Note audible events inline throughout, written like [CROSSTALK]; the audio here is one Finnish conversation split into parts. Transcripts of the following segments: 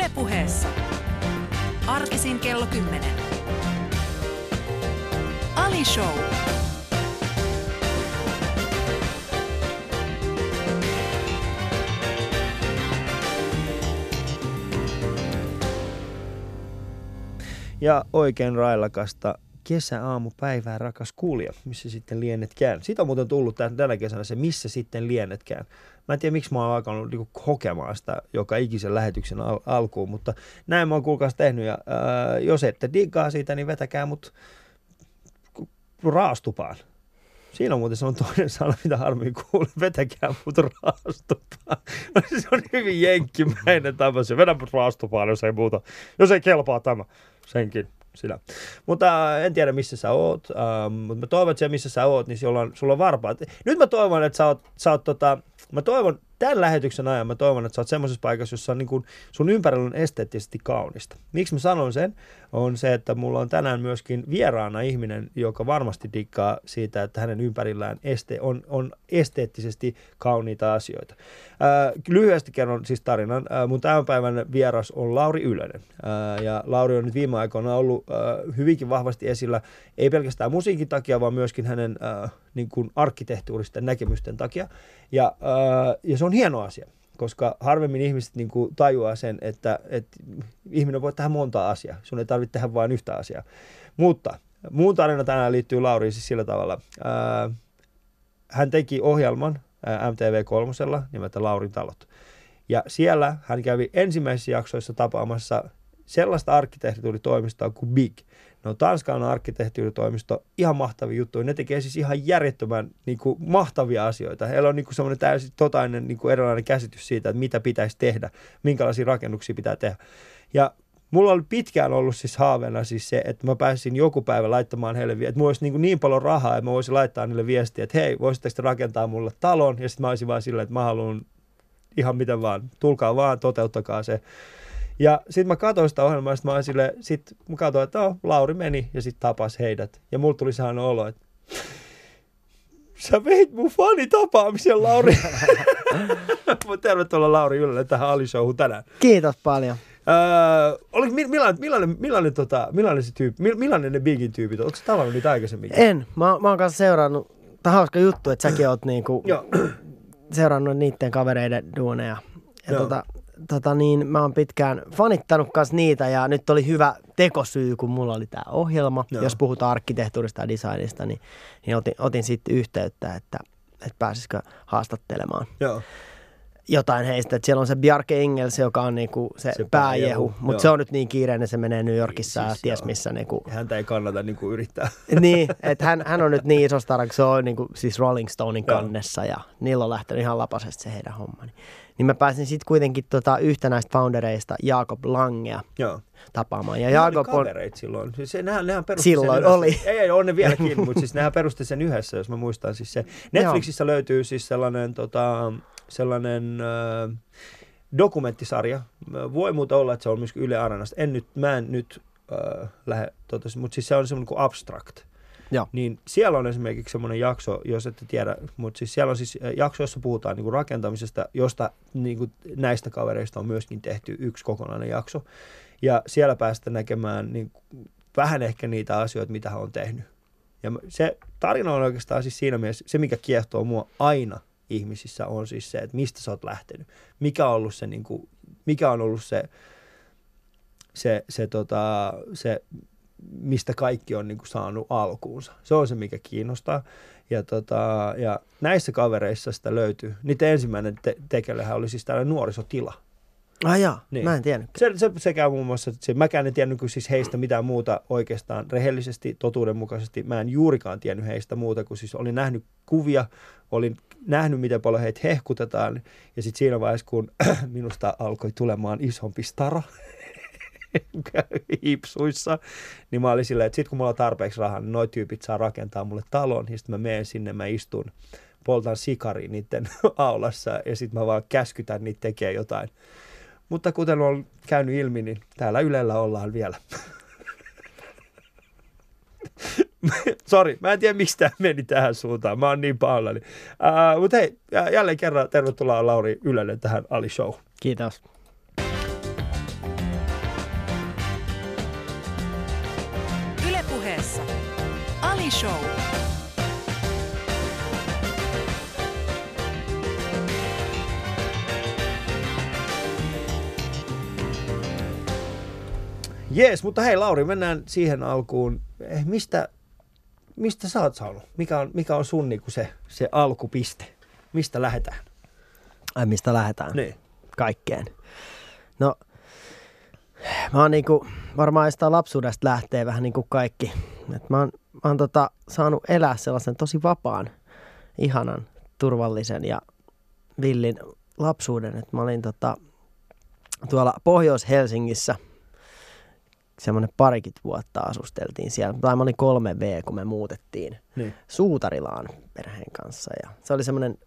Ylepuheessa. Arkisin kello 10. Ali Show. Ja oikein railakasta kesäaamupäivää, rakas kuulija, missä sitten lienetkään. Siitä on muuten tullut tänä kesänä se, missä sitten lienetkään. Mä en tiedä, miksi mä oon alkanut niinku hokemaan sitä joka ikisen lähetyksen al- alkuun, mutta näin mä oon kuulkaas tehnyt. Ja, ää, jos ette diggaa siitä, niin vetäkää mut raastupaan. Siinä on muuten se on toinen sana, mitä harmiin kuulee. Vetäkää mut raastupaan. [LAUGHS] se on hyvin jenkkimäinen tapa. Se vedä mut raastupaan, jos ei muuta. Jos ei kelpaa tämä. Senkin sinä. Mutta äh, en tiedä, missä sä oot. Ähm, mutta mä toivon, että se, missä sä oot, niin sulla on, sulla on varpaat. Nyt mä toivon, että sä oot, sä oot tota, mä toivon, tämän lähetyksen ajan mä toivon, että sä oot semmoisessa paikassa, jossa on niin kuin, sun ympärillä on esteettisesti kaunista. Miksi mä sanon sen? On se, että mulla on tänään myöskin vieraana ihminen, joka varmasti dikkaa siitä, että hänen ympärillään este, on, on esteettisesti kauniita asioita. Ää, lyhyesti kerron siis tarinan. Ää, mun tämän päivän vieras on Lauri Ylönen. Ää, ja Lauri on nyt viime aikoina ollut ää, hyvinkin vahvasti esillä, ei pelkästään musiikin takia, vaan myöskin hänen ää, niin kuin arkkitehtuuristen näkemysten takia. Ja, ää, ja se on hieno asia koska harvemmin ihmiset niin kuin tajuaa sen, että, että ihminen voi tehdä monta asiaa. Sun ei tarvitse tehdä vain yhtä asiaa. Mutta muun tarina tänään liittyy Lauriin siis sillä tavalla. Ää, hän teki ohjelman ää, MTV3 nimeltä Laurin talot. Ja siellä hän kävi ensimmäisissä jaksoissa tapaamassa sellaista arkkitehtuuritoimistoa kuin Big. Ne on tanskalainen arkkitehtuuritoimisto, ihan mahtavia juttuja. Ne tekee siis ihan järjettömän niin kuin, mahtavia asioita. Heillä on niin kuin, semmoinen täysin totainen niin kuin erilainen käsitys siitä, että mitä pitäisi tehdä, minkälaisia rakennuksia pitää tehdä. Ja mulla oli pitkään ollut siis haaveena siis se, että mä pääsin joku päivä laittamaan heille, että mulla olisi niin, niin paljon rahaa, että mä voisin laittaa niille viestiä, että hei, voisitteko te rakentaa mulle talon? Ja sitten mä olisin vaan silleen, että mä haluan ihan miten vaan, tulkaa vaan, toteuttakaa se. Ja sitten mä katsoin sitä ohjelmaa, sit mä olin sille, sit mä katsoin, että oh, Lauri meni ja sitten tapas heidät. Ja mulla tuli sehän olo, että sä veit mun fanitapaamisen, Lauri. [LAUGHS] Tervetuloa Lauri Ylelle tähän Ali-showhun tänään. Kiitos paljon. Öö, oliko, millainen, millainen, millainen, tota, millainen se tyyppi, millainen ne Bigin tyypit on? Oletko tavannut niitä aikaisemmin? En. Mä, mä oon kanssa seurannut, tämä hauska juttu, että säkin oot niinku seurannut niiden kavereiden duuneja. Ja tota, tota niin, mä oon pitkään fanittanut kanssa niitä ja nyt oli hyvä tekosyy, kun mulla oli tämä ohjelma. Joo. Jos puhutaan arkkitehtuurista ja designista, niin, niin otin, otin sitten yhteyttä, että, että pääsisikö haastattelemaan Joo. jotain heistä. Et siellä on se Bjarke Engels, joka on niinku se, Se pääjehu, mutta se on nyt niin kiireinen, se menee New Yorkissa Siis ja ties joo. missä. Niinku, Häntä ei kannata [LAUGHS] niin kuin yrittää. niin, että hän, hän on nyt niin iso stara, kun se on niin kuin, siis Rolling Stonein kannessa ja niillä on lähtenyt ihan lapasesti se heidän homma. Niin, niin mä pääsin sitten kuitenkin tota, yhtä näistä foundereista, Jaakob Langea, Joo. tapaamaan. Ja Ne oli Jaakob on, kavereit silloin. Siis nehän, nehän Silloin sen yhdessä. oli. Ei, ei, on ne vieläkin, [LAUGHS] mutta siis nehän perusti sen yhdessä, jos mä muistan. Siis se. Netflixissä löytyy siis sellainen, tota, sellainen äh, dokumenttisarja. Voi muuta olla, että se on myös Yle Areenasta. En nyt, mä en nyt äh, lähde, tota, mutta siis se on semmoinen kuin abstract. Joo. Niin siellä on esimerkiksi semmoinen jakso, jos ette tiedä, mutta siis siellä on siis äh, jakso, jossa puhutaan niin kuin rakentamisesta, josta niin kuin näistä kavereista on myöskin tehty yksi kokonainen jakso. Ja siellä päästä näkemään niin kuin, vähän ehkä niitä asioita, mitä hän on tehnyt. Ja se tarina on oikeastaan siis siinä mielessä, se mikä kiehtoo mua aina ihmisissä on siis se, että mistä sä oot lähtenyt. Mikä on ollut se, niin kuin, mikä on ollut se, se, se, tota, se mistä kaikki on niin kuin saanut alkuunsa. Se on se, mikä kiinnostaa. Ja, tota, ja näissä kavereissa sitä löytyy. Niitä ensimmäinen te- tekelehän oli siis tällainen nuorisotila. ah jaa, Niin. mä en tiennyt. Se, se sekä muun muassa, se, mäkään en tiennyt siis heistä mitään muuta oikeastaan rehellisesti, totuudenmukaisesti. Mä en juurikaan tiennyt heistä muuta kuin siis olin nähnyt kuvia, olin nähnyt miten paljon heitä hehkutetaan. Ja sitten siinä vaiheessa, kun [CLEARS THROAT] minusta alkoi tulemaan isompi stara [LAUGHS] hipsuissa, niin mä olin silleen, että sitten kun mulla on tarpeeksi rahaa, niin noi tyypit saa rakentaa mulle talon. Ja sitten mä menen sinne, mä istun, poltan sikari niiden [LAUGHS] aulassa ja sitten mä vaan käskytän niitä tekee jotain. Mutta kuten on käynyt ilmi, niin täällä Ylellä ollaan vielä. [LAUGHS] Sori, mä en tiedä miksi tämä meni tähän suuntaan. Mä oon niin pahoillani. Uh, Mutta hei, jä- jälleen kerran tervetuloa Lauri Ylelle tähän Ali Show. Kiitos. Show. Jees, mutta hei Lauri, mennään siihen alkuun. Eh, mistä, mistä sä oot saanut? Mikä on, mikä on sun niinku se, se alkupiste? Mistä lähdetään? Ai mistä lähdetään? Niin. Kaikkeen. No, mä oon niinku, varmaan sitä lapsuudesta lähtee vähän niin kuin kaikki. Et mä oon, mä oon tota, saanut elää sellaisen tosi vapaan, ihanan, turvallisen ja villin lapsuuden. Et mä olin tota, tuolla Pohjois-Helsingissä – semmoinen parikymmentä vuotta asusteltiin siellä. Tai mä olin kolme V, kun me muutettiin niin. Suutarilaan perheen kanssa. Ja se oli semmoinen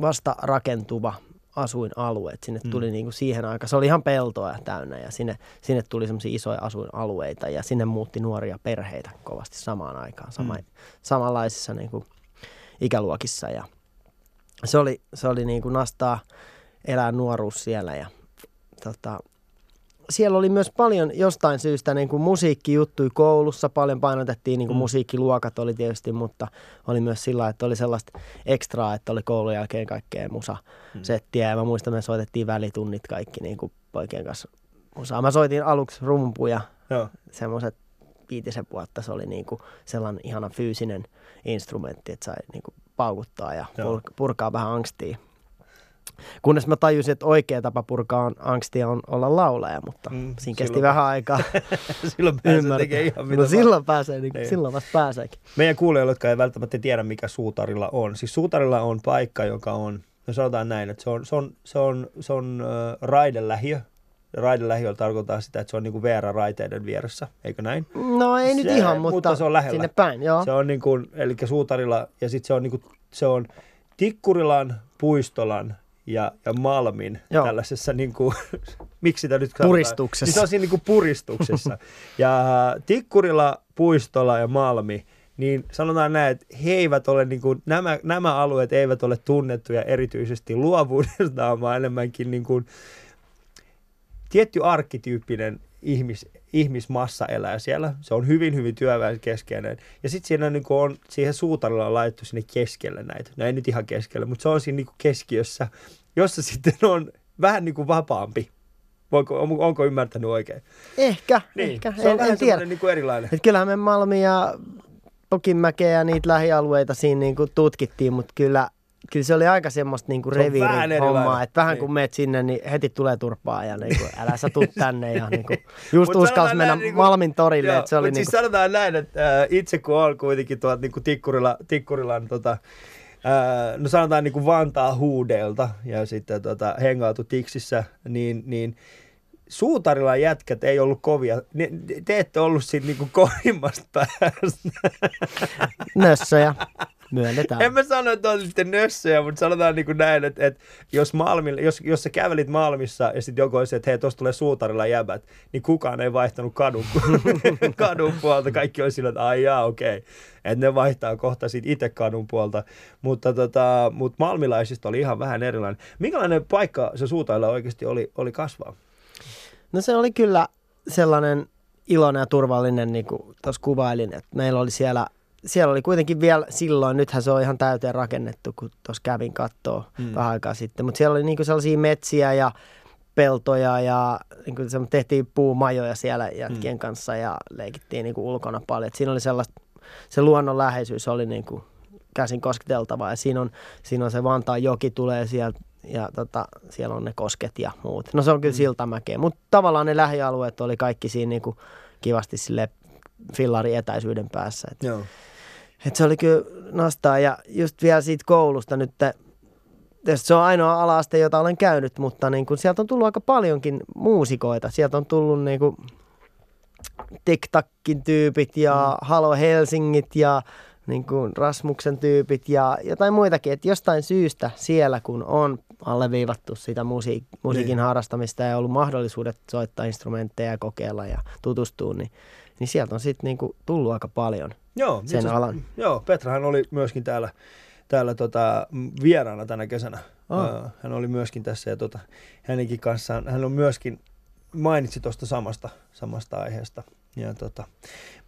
vasta rakentuva asuinalue. Et sinne tuli mm. niinku siihen aikaan, se oli ihan peltoa täynnä ja sinne, sinne tuli semmoisia isoja asuinalueita ja sinne muutti nuoria perheitä kovasti samaan aikaan, sama, mm. samanlaisissa niinku ikäluokissa. Ja se oli, se oli niinku nastaa elää nuoruus siellä ja tota, siellä oli myös paljon jostain syystä niin kuin musiikkijuttui koulussa. Paljon painotettiin, niin kuin mm. musiikkiluokat oli tietysti, mutta oli myös sillä, että oli sellaista ekstraa, että oli koulun jälkeen kaikkea musa-settiä. Mm. Ja mä muistan, me soitettiin välitunnit kaikki niin kuin poikien kanssa musaa. Mä soitin aluksi rumpuja, semmoiset viitisen vuotta. Se oli niin kuin sellainen ihana fyysinen instrumentti, että sai niin kuin paukuttaa ja purkaa vähän angstia. Kunnes mä tajusin, että oikea tapa purkaa angstia on olla laulaja, mutta mm, siinä kesti silloin... vähän aikaa. [LAUGHS] silloin pääsee tekemään ihan mitä no, silloin pääsee, niin, niin. silloin vasta pääseekin. Meidän kuulijoille, jotka ei välttämättä tiedä, mikä suutarilla on. Siis suutarilla on paikka, joka on, no sanotaan näin, että se on, se on, se on, se on äh, raidelähiö, raidelähiöllä tarkoittaa sitä, että se on niin kuin raiteiden vieressä, eikö näin? No ei se, nyt ihan, mutta, mutta se on lähellä. sinne päin, joo. Se on niin kuin, eli suutarilla, ja sitten se on, niin kuin, se on Tikkurilan, Puistolan ja, ja Malmin Joo. tällaisessa, niin kuin, [LAUGHS] miksi sitä nyt Puristuksessa. Niin se on siinä niin kuin puristuksessa. ja Tikkurila, Puistola ja Malmi, niin sanotaan näin, että he eivät ole, niin kuin, nämä, nämä alueet eivät ole tunnettuja erityisesti luovuudestaan, [LAUGHS] vaan enemmänkin niin kuin, tietty arkkityyppinen ihmis, ihmismassa elää siellä. Se on hyvin, hyvin työväenkeskeinen. Ja sitten siinä niin on, siihen suutarilla on laitettu sinne keskelle näitä. No ei nyt ihan keskelle, mutta se on siinä niin keskiössä, jossa sitten on vähän niin kuin vapaampi. Voinko, on, onko ymmärtänyt oikein? Ehkä, niin. ehkä. Se on en, vähän en tiedä. Niin kuin erilainen. Et kyllähän me Malmi ja Pokinmäkeä ja niitä lähialueita siinä niin kuin tutkittiin, mutta kyllä kyllä se oli aika semmoista niinku reviirin hommaa, että vähän niin. kun meet sinne, niin heti tulee turpaa ja niinku, älä sä tuu [LAUGHS] tänne ja niinku, just uskalsi mennä näin, niinku, Malmin torille. Joo, se oli siis niinku... siis sanotaan näin, että äh, itse kun on kuitenkin tuolta niinku Tikkurila, Tikkurilan tota, no sanotaan niin kuin Vantaa huudeelta ja sitten tota, hengautu Tiksissä, niin, niin Suutarilla jätkät ei ollut kovia. Ne, te ette ollut siinä niinku kovimmasta päästä. Nössöjä. Myönnetään. En mä sano, että olisitte nössöjä, mutta sanotaan niin kuin näin, että, että jos, Malmilla, jos, jos sä kävelit Malmissa ja sitten joku olisi, että hei, tuossa tulee suutarilla jäbät, niin kukaan ei vaihtanut kadun, [LAUGHS] kadun puolta. Kaikki oli sillä, että ai jaa, okei. Okay. Että ne vaihtaa kohta sitten itse kadun puolta. Mutta, tota, mutta malmilaisista oli ihan vähän erilainen. Minkälainen paikka se suutarilla oikeasti oli, oli kasvaa? No se oli kyllä sellainen iloinen ja turvallinen, niin kuin tuossa kuvailin, että meillä oli siellä – siellä oli kuitenkin vielä silloin, nythän se on ihan täyteen rakennettu, kun tuossa kävin kattoo mm. vähän aikaa sitten, mutta siellä oli niinku sellaisia metsiä ja peltoja ja niinku tehtiin puumajoja siellä jätkien mm. kanssa ja leikittiin niinku ulkona paljon. Et siinä oli sellaista, se luonnon läheisyys oli niinku käsin kosketeltavaa ja siinä on, siinä on se Vantaan joki tulee sieltä ja tota, siellä on ne kosket ja muut. No se on kyllä mm. siltamäkeä, mutta tavallaan ne lähialueet oli kaikki siinä niinku kivasti sille fillari etäisyyden päässä. Et. Joo. Et se oli kyllä nastaa ja just vielä siitä koulusta nyt, se on ainoa alaaste, jota olen käynyt, mutta niin kun sieltä on tullut aika paljonkin muusikoita. Sieltä on tullut niin kuin TikTakin tyypit ja mm. Halo Helsingit ja niin kuin Rasmuksen tyypit ja jotain muitakin. Että jostain syystä siellä, kun on alleviivattu sitä musiik- musiikin niin. harrastamista ja ollut mahdollisuudet soittaa instrumentteja ja kokeilla ja tutustua, niin, niin sieltä on sitten niin kuin tullut aika paljon joo, sen itse, alan. Joo, Petrahan oli myöskin täällä, täällä tota, vieraana tänä kesänä. Oh. Hän oli myöskin tässä ja tota, hänenkin kanssaan, hän on myöskin, mainitsi tuosta samasta, samasta aiheesta. ja tota.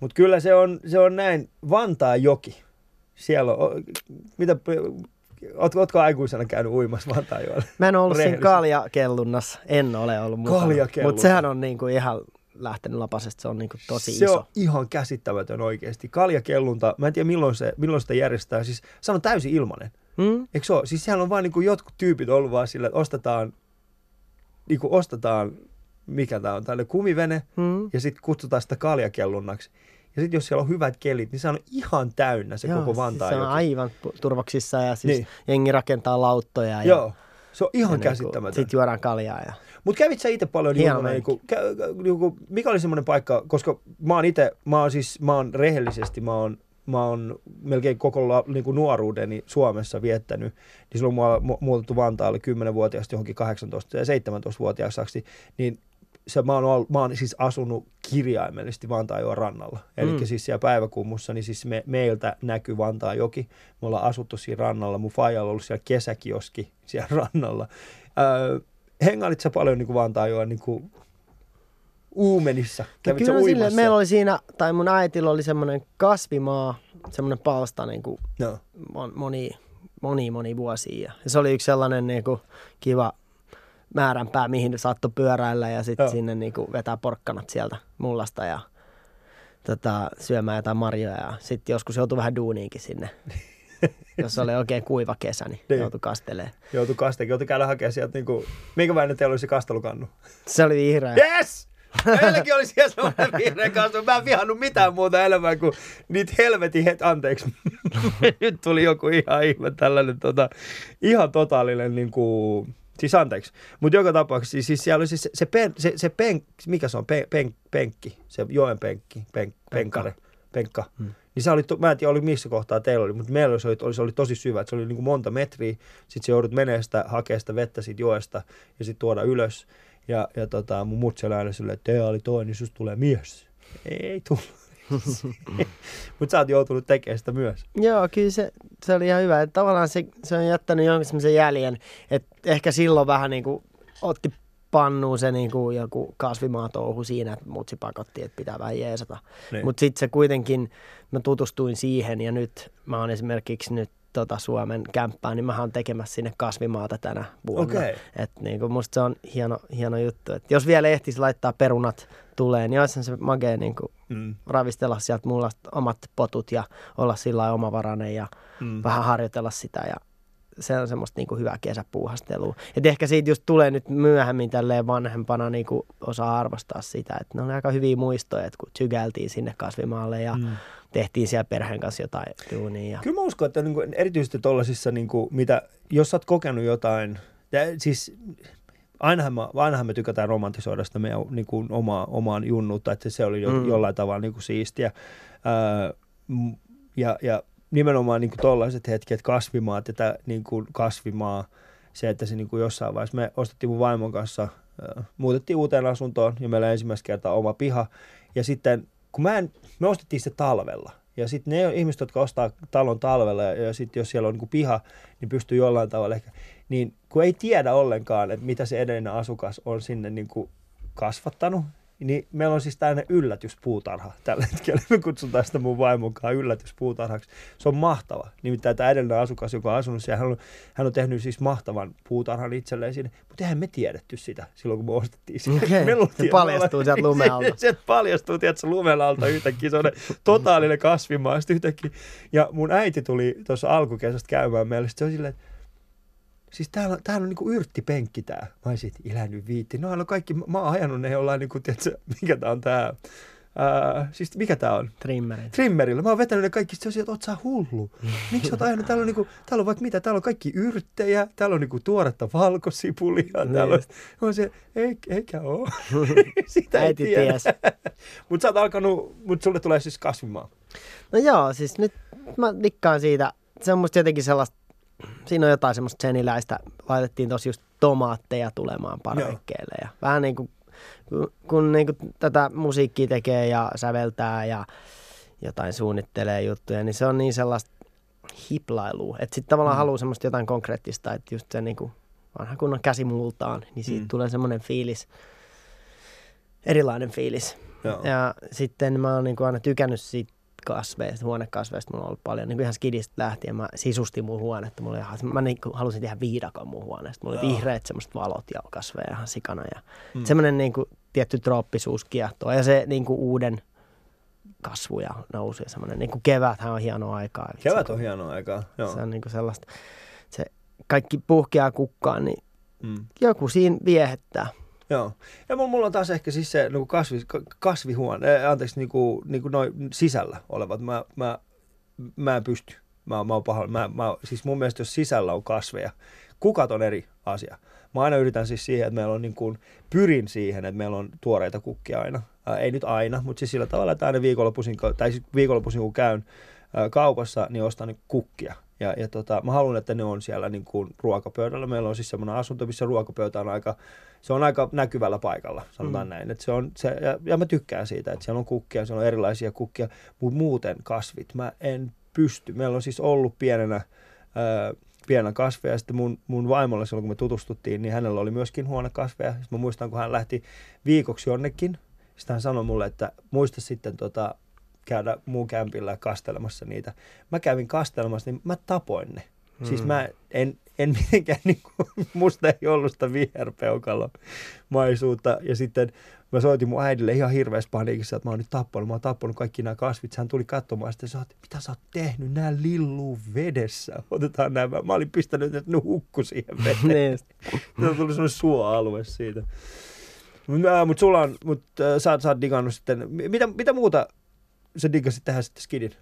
Mutta kyllä se on, se on näin, Vantaan joki, siellä on, mitä, oot, ootko aikuisena käynyt uimassa Vantaajoella? Mä en ollut siinä kaljakellunnassa, en ole ollut mukana. Mutta sehän on niinku ihan lähtenyt lapasesta, se on niinku tosi se iso. on ihan käsittämätön oikeasti. Kaljakellunta, mä en tiedä milloin, se, milloin sitä järjestää, siis se on täysin ilmanen. Hmm? Eikö se ole? Siis siellä on vaan niin kuin jotkut tyypit ollut vaan sillä, että ostetaan, niin kuin ostetaan, mikä tämä on, tällainen kumivene, Hmm? ja sitten kutsutaan sitä kaljakellunnaksi. Ja sitten jos siellä on hyvät kelit, niin se on ihan täynnä se Joo, koko siis Vantaa se on aivan turvoksissa ja siis Niin. jengi rakentaa lauttoja. Ja, Joo, se on ihan niinku käsittämätön. Sit juodaan kaljaa. Ja... Mutta kävit sä itse paljon Hieno niin, niin, kuin, niin kuin, mikä oli semmoinen paikka, koska mä oon itse, mä oon siis, mä oon rehellisesti, mä oon, mä oon melkein koko la, niin kuin nuoruudeni Suomessa viettänyt, niin silloin mua mu- muutettu Vantaalle 10-vuotiaasta johonkin 18- ja 17-vuotiaaksi, niin se, mä, oon, mä oon siis asunut kirjaimellisesti Vantaajoen rannalla. Eli Mm. siis siellä päiväkummussa, niin siis me, meiltä näkyy Vantaajoki. Me ollaan asuttu siinä rannalla. Mun faijalla on ollut siellä kesäkioski siellä [LAUGHS] rannalla. Öö, hengailit sä paljon niin kuin Vantaajoen niin kuin uumenissa? No Kävit sä kyllä sille, meillä oli siinä, tai mun äitillä oli semmoinen kasvimaa, semmoinen palsta niin kuin No. mon- moni, moni, moni vuosia. Ja se oli yksi sellainen niin kuin, kiva määränpää, mihin saattoi pyöräillä ja sitten sinne niin kuin, vetää porkkanat sieltä mullasta ja tota, syömään jotain marjoja. Ja sitten joskus joutui vähän duuniinkin sinne. [LAUGHS] Jos oli oikein kuiva kesä, niin, Niin. joutui kastelemaan. Joutui kasteekin, joutui käydä hakemaan sieltä, niin kuin, minkä väinen teillä oli se kastelukannu? Se oli vihreä. Yes! Meilläkin oli siellä semmoinen vihreä kasvu. Mä en vihannut mitään muuta elämää kuin niitä helvetin het... Anteeksi. [LAUGHS] Nyt tuli joku ihan ihme tällainen tota, ihan totaalinen niin kuin... Siis anteeksi. Mutta joka tapauksessa siis, siellä oli siis se, se, pen, se, se pen, mikä se on, pen, pen, penkki, se joen penkki, pen, penkare, penkka. Hmm. Niin se oli, mä en tiedä oli missä kohtaa teillä oli, mutta meillä se oli, oli, se oli tosi syvä, että se oli niin kuin monta metriä. Sitten se joudut menee sitä, hakea sitä vettä siitä joesta ja sitten tuoda ylös. Ja, ja tota, mun mut siellä aina silleen, että oli toi, niin susta tulee mies. Ei tullut. [LAUGHS] mutta sä oot joutunut tekemään sitä myös. Joo, kyllä se, se oli ihan hyvä. Että tavallaan se, se on jättänyt jonkin semmoisen jäljen, että ehkä silloin vähän niin kuin otti pannuun se niin kuin joku kasvimaatouhu siinä, että mutsi pakotti, että pitää vähän jeesata. Niin. Mutta sitten se kuitenkin, mä tutustuin siihen ja nyt mä oon esimerkiksi nyt tota Suomen kämppään, niin mä oon tekemässä sinne kasvimaata tänä vuonna. Okei. Et niinku musta se on hieno, hieno juttu. Et jos vielä ehtisi laittaa perunat tulee, niin olisi se magea niinku Mm. ravistella sieltä mulla omat potut ja olla sillä lailla omavarainen ja Mm. vähän harjoitella sitä ja se on semmoista niinku hyvää kesäpuuhastelua. Et ehkä siitä just tulee nyt myöhemmin tälleen vanhempana niinku osaa arvostaa sitä, että ne on aika hyviä muistoja, että kun tsygeltiin sinne kasvimaalle ja Mm. tehtiin siellä perheen kanssa jotain duunia. Ja... Kyllä mä uskon, että niin kuin, erityisesti tuollaisissa, niin kuin, mitä, jos sä oot kokenut jotain, ja, siis ainahan, mä, ainahan me tykätään romantisoida sitä meidän niin kuin, omaa, omaan junnuutta, että se oli jo, Mm. jollain tavalla niin kuin, siistiä. Ää, m- ja, ja nimenomaan niin kuin tollaiset hetket, kasvimaat ja tää, niin kuin kasvimaa, se, että se niin kuin jossain vaiheessa, me ostettiin mun vaimon kanssa, ää, muutettiin uuteen asuntoon ja meillä ensimmäistä kertaa oma piha. Ja sitten, kun mä en, me ostettiin se talvella. Ja sitten ne ihmiset, jotka ostaa talon talvella ja, ja sitten jos siellä on niin kuin piha, niin pystyy jollain tavalla ehkä, niin kun ei tiedä ollenkaan, että mitä se edellinen asukas on sinne niin kuin kasvattanut, niin meillä on siis tällainen yllätyspuutarha tällä hetkellä. Me kutsutaan sitä mun vaimon kanssa yllätyspuutarhaksi. Se on mahtava. Nimittäin tämä edellinen asukas, joka on asunut siellä, hän on, hän on tehnyt siis mahtavan puutarhan itselleen sinne. Mutta eihän me tiedetty sitä silloin, kun me ostettiin sitä. Okei, Me se me paljastuu ollaan- sieltä lumen alta. Se, [LAUGHS] se paljastuu, tiedätkö, lumen alta yhtäkkiä. Se on totaalinen kasvimaa sitten yhtäkkiä. Ja mun äiti tuli tuossa alkukesästä käymään meille. Sitten se on silleen, että Siis täällä, täällä on niinku yrttipenkki tää. Mä olisin, että ilä nyt viitti. No on kaikki, mä oon ajanut ne jollain niinku, tiedätkö, mikä tää on tää. Ää, siis mikä tää on? Trimmerit. Trimmerillä. Mä oon vetänyt ne kaikki, on sieltä, että oot sä hullu. [LAUGHS] Miksi sä oot ajanut? Täällä on, niinku, täällä on vaikka mitä, täällä on kaikki yrttejä, täällä on niinku tuoretta valkosipulia. Niin Täällä on, [LAUGHS] oon se, ei, eikä oo. [LAUGHS] Sitä ei Äiti tiedä. ties. Mutta sä oot alkanut, mutta sulle tulee siis kasvimaa. No joo, siis nyt mä dikkaan siitä. Se on musta jotenkin sellaista, siinä on jotain semmoista seniläistä. Laitettiin tosi just tomaatteja tulemaan parvekkeelle. Ja vähän niin kuin, kun, niin kuin tätä musiikkia tekee ja säveltää ja jotain suunnittelee juttuja, niin se on niin sellaista hiplailua. Että sitten tavallaan Mm. haluaa semmoista jotain konkreettista, että just se niin kuin vanha kunnon käsi multaan, niin siitä mm. tulee semmoinen fiilis, erilainen fiilis. Joo. Ja sitten mä oon niin kuin aina tykännyt siitä kasveista, huonekasveista. Mulla on ollut paljon, niin ihan skidistä lähtien mä sisustin mun huonetta. Mulla oli ihan, mä niin kuin halusin tehdä viidakon mun huoneesta. Mulla oli Joo. vihreät semmoiset valot ja kasveja ihan sikana. Ja Mm. mm. semmoinen niin kuin, tietty trooppisuus kiehtoo. Ja se niin kuin uuden kasvu ja nousu ja semmoinen niin kuin keväthän on hieno aikaa. Vitsi, Kevät on hienoa aikaa. Joo. Se on niin kuin sellaista, se kaikki puhkeaa kukkaan, niin Mm. joku siinä viehettää. Joo. Ja mulla, on taas ehkä siis se niin kasvi, ka- kasvihuone, äh, anteeksi, niin kuin, niin kuin noin sisällä olevat. Mä, mä, mä en pysty. Mä, mä oon pahoin. Mä, mä, siis mun mielestä jos sisällä on kasveja, kukat on eri asia. Mä aina yritän siis siihen, että meillä on niin kuin, pyrin siihen, että meillä on tuoreita kukkia aina. Ää, ei nyt aina, mutta siis sillä tavalla, että aina viikonloppuisin, tai siis viikonloppuisin kun käyn ää, kaupassa, niin ostan kukkia. Ja, ja tota, mä haluan, että ne on siellä niin kuin ruokapöydällä. Meillä on siis semmoinen asunto, missä ruokapöytä on aika, se on aika näkyvällä paikalla, sanotaan mm. näin. Että se on, se, ja, ja, mä tykkään siitä, että siellä on kukkia, siellä on erilaisia kukkia, mutta muuten kasvit, mä en pysty. Meillä on siis ollut pienenä, ää, pienenä kasveja, ja sitten mun, mun vaimolla silloin, kun me tutustuttiin, niin hänellä oli myöskin huonekasveja. Sitten mä muistan, kun hän lähti viikoksi jonnekin, sitten hän sanoi mulle, että muista sitten tota, käydä muun kämpillä kastelemassa niitä. Mä kävin kastelemassa, niin mä tapoin ne. Mm. Siis mä en, en mitenkään, niin kuin, [LAUGHS] musta ei ollut sitä viherpeukalo maisuutta. Ja sitten mä soitin mun äidille ihan hirveässä paniikissa, että mä oon nyt tappanut, mä oon tappanut kaikki nämä kasvit. Hän tuli katsomaan sitten että mitä sä oot tehnyt, nämä lilluu vedessä. Otetaan nämä. Mä olin pistänyt, että ne hukku siihen [LAUGHS] veteen. niin, Se tuli semmoinen suoalue siitä. Mutta mut sulla on, mut, äh, sä, sä oot digannut sitten, mi- mitä, mitä muuta sä diggasit tehdä sitten skidin?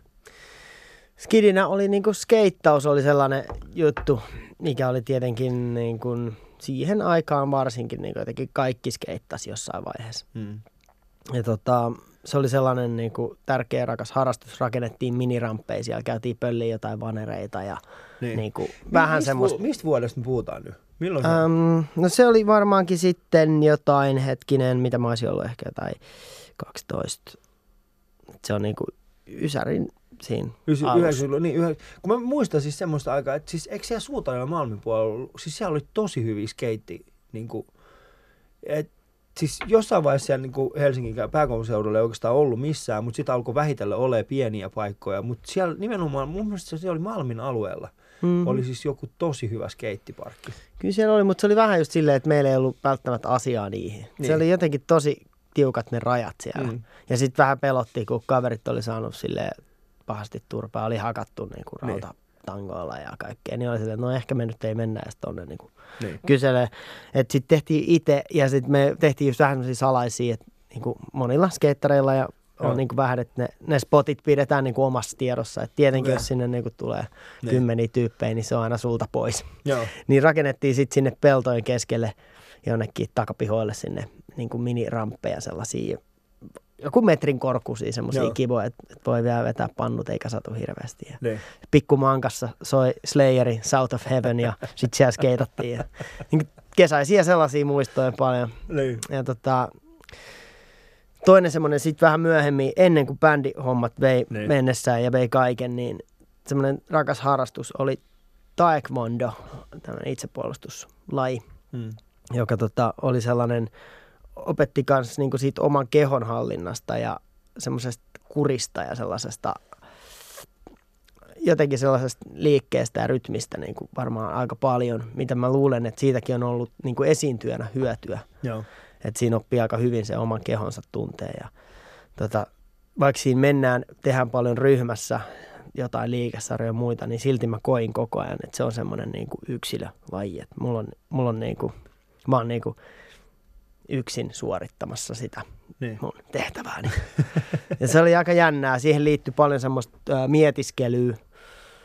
Skidinä oli niinku skeittaus oli sellainen juttu, mikä oli tietenkin niinku siihen aikaan varsinkin niinku jotenkin kaikki skeittasi jossain vaiheessa. Mm. Ja tota, se oli sellainen niinku tärkeä rakas harrastus. Rakennettiin miniramppeja, siellä käytiin pölliin jotain vanereita ja Niin. niinku, vähän mistä, semmoista. vu- mistä vuodesta me puhutaan nyt? Milloin se? Um, no se oli varmaankin sitten jotain hetkinen, mitä mä olisin ollut ehkä jotain 12. Se on niinku Ysärin siinä Ysi-. 90 niin, yhä, kun mä muistan siis semmoista aikaa, että siis eikö siellä Suutarin ja Malmin puolella, ollut- siis siellä oli tosi hyviä skeitti, niin kuin, et, siis jossain vaiheessa siellä niin kuin Helsingin pääkaupunkiseudulla ei oikeastaan ollut missään, mutta sitten alkoi vähitellen olemaan pieniä paikkoja, mutta siellä nimenomaan, mun mielestä se oli Malmin alueella, Mm. oli siis joku tosi hyvä skeittiparkki. Kyllä siellä oli, mutta se oli vähän just silleen, että meillä ei ollut välttämättä asiaa niihin. Niin. Se oli jotenkin tosi tiukat ne rajat siellä. Mm. Ja sitten vähän pelotti, kun kaverit oli saanut sille pahasti turpaa, oli hakattu niin kuin Niin. rautatangoilla ja kaikkea. Niin oli silleen, että no ehkä me nyt ei mennä edes tonne niin kuin Niin. kyselee. Että sitten tehtiin itse ja sitten me tehtiin just vähän sellaisia salaisia, että niin kuin monilla skeittareilla ja on niin kuin vähän, että ne, ne spotit pidetään niin kuin omassa tiedossa. Et tietenkin, Okei. jos sinne niin kuin tulee Niin. kymmeniä tyyppejä, niin se on aina sulta pois Joo. niin rakennettiin sitten sinne peltojen keskelle jonnekin takapihoille sinne niin kuin miniramppeja sellaisia, joku metrin korkuisia semmoisia kivoja, että et voi vielä vetää pannut eikä satu hirveästi. Ja Niin. pikku mankassa soi Slayerin South of Heaven ja [LAUGHS] sitten siellä skeitattiin. Ja, niin kesäisiä sellaisia muistoja paljon. Niin. Ja tota, toinen semmoinen sitten vähän myöhemmin, ennen kuin bändihommat vei niin. mennessään ja vei kaiken, niin semmoinen rakas harrastus oli taekwondo, tämmöinen itsepuolustuslaji, Mm. joka tota, oli sellainen, opetti kanssa niinku siitä oman kehon hallinnasta ja semmoisesta kurista ja sellaisesta jotenkin sellaisesta liikkeestä ja rytmistä niin kuin varmaan aika paljon, mitä mä luulen, että siitäkin on ollut niin kuin esiintyjänä hyötyä. Joo. Että siinä oppii aika hyvin se oman kehonsa tunteen. Ja, tota, vaikka siinä mennään, tehdään paljon ryhmässä jotain liikesarjoja ja muita, niin silti mä koin koko ajan, että se on semmoinen niin kuin yksilölaji. Että mulla on, mulla on niin kuin, mä oon niin kuin yksin suorittamassa sitä Niin. mun tehtävääni. ja se oli aika jännää. Siihen liittyi paljon semmoista ää, mietiskelyä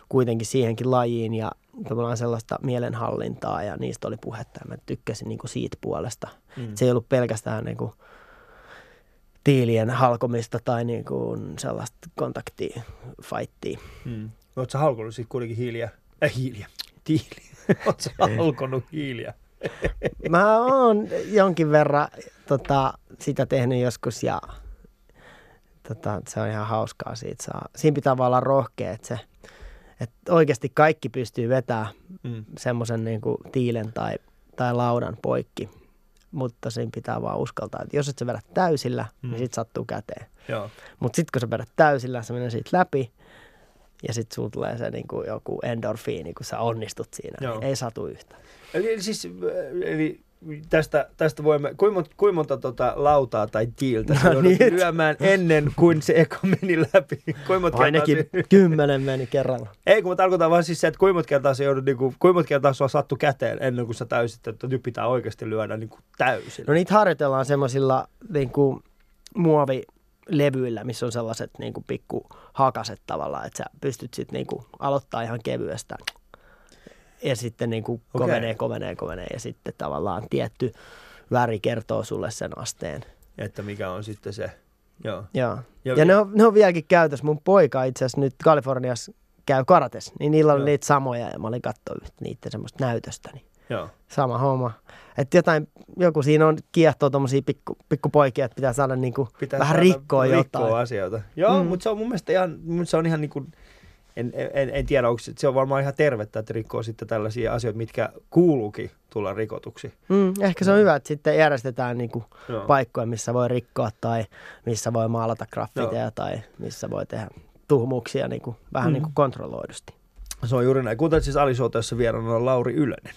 kuitenkin siihenkin lajiin ja tavallaan sellaista mielenhallintaa ja niistä oli puhetta ja mä tykkäsin niin kuin siitä puolesta. Mm. Se ei ollut pelkästään niin kuin tiilien halkomista tai niin kuin sellaista kontaktia, fightia. Mm. Oletko halkonut sitten kuitenkin hiiliä? Äh, hiiliä. Tiiliä. [LAUGHS] Oletko halkonut hiiliä? [LAUGHS] Mä oon jonkin verran tota, sitä tehnyt joskus ja tota, se on ihan hauskaa siitä saa. Siinä pitää vaan olla rohkea, että se, että oikeasti kaikki pystyy vetämään Mm. semmoisen niin tiilen tai, tai laudan poikki mutta siinä pitää vaan uskaltaa, että jos et sä vedä täysillä, mm. niin sit sattuu käteen. Mutta sitten kun sä vedät täysillä, sä menee siitä läpi ja sitten sulla tulee se niin kuin joku endorfiini, kun sä onnistut siinä. Joo. Niin ei satu yhtä. Eli, eli siis, eli tästä, tästä voimme, kuinka monta, kuinka monta tota lautaa tai tiiltä no, niin. lyömään ennen kuin se eka meni läpi? Kuinka Ainakin kertaa se, kymmenen meni kerralla. ei, kun mä tarkoitan vaan siis se, että kuinka monta kertaa se joudut, niin kuin, kuinka monta kertaa sua sattu käteen ennen kuin sä täysit, että nyt pitää oikeasti lyödä niin kuin täysin. No niitä harjoitellaan semmoisilla niin kuin muovilevyillä, missä on sellaiset niin kuin pikku hakaset tavallaan, että sä pystyt sitten niin aloittaa ihan kevyestä ja sitten niin kuin Okei. kovenee, kovenee, kovenee ja sitten tavallaan tietty väri kertoo sulle sen asteen. Että mikä on sitten se, joo. Joo. Ja- Ja, ne, on, ne on vieläkin käytössä. Mun poika itse asiassa nyt Kaliforniassa käy karates, niin niillä oli Joo. niitä samoja ja mä olin katsoa niiden semmoista näytöstä. Niin joo. sama homma. Että jotain, joku siinä on kiehtoo tommosia pikku, pikkupoikia, että pitää saada niinku Pitää vähän saada rikkoa rikkoa jotain. asioita. Joo, mm. Mutta se on mun mielestä ihan, se on ihan niin kuin, en, en, en tiedä, onko se, on varmaan ihan tervettä, että rikkoo sitten tällaisia asioita, mitkä kuuluukin tulla rikotuksi. Mm, ehkä se on hyvä, että sitten järjestetään niinku Joo. paikkoja, missä voi rikkoa tai missä voi maalata graffiteja tai missä voi tehdä tuhmuuksia niinku, vähän Mm. mm. niinku kontrolloidusti. Se on juuri näin. Kuten siis Alisouta, jossa vieraana on Lauri Ylönen.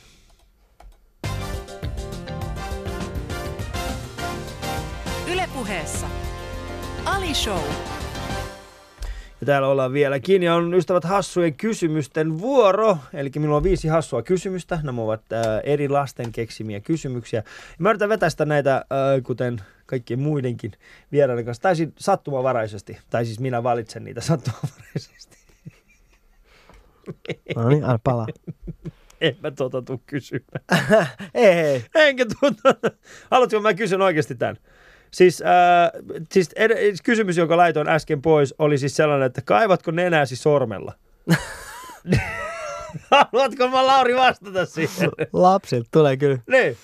Ylepuheessa Ali Show. Ja täällä ollaan vieläkin ja on ystävät hassujen kysymysten vuoro. Eli minulla on viisi hassua kysymystä. Nämä ovat äh, eri lasten keksimiä kysymyksiä. Ja mä yritän vetästä näitä, äh, kuten kaikkien muidenkin vieraiden kanssa, täysin sattumavaraisesti. Tai siis minä valitsen niitä sattumavaraisesti. No niin, anna palaa. [LAUGHS] En mä tota tuu kysymään. [LAUGHS] ei, ei. Enkä tuota. Haluatko mä kysyn oikeasti tämän? Siis, äh, siis ed- kysymys, jonka laitoin äsken pois, oli siis sellainen, että kaivatko nenäsi sormella? [LAUGHS] Haluatko mä Lauri vastata siihen? Lapsilta tulee kyllä niin,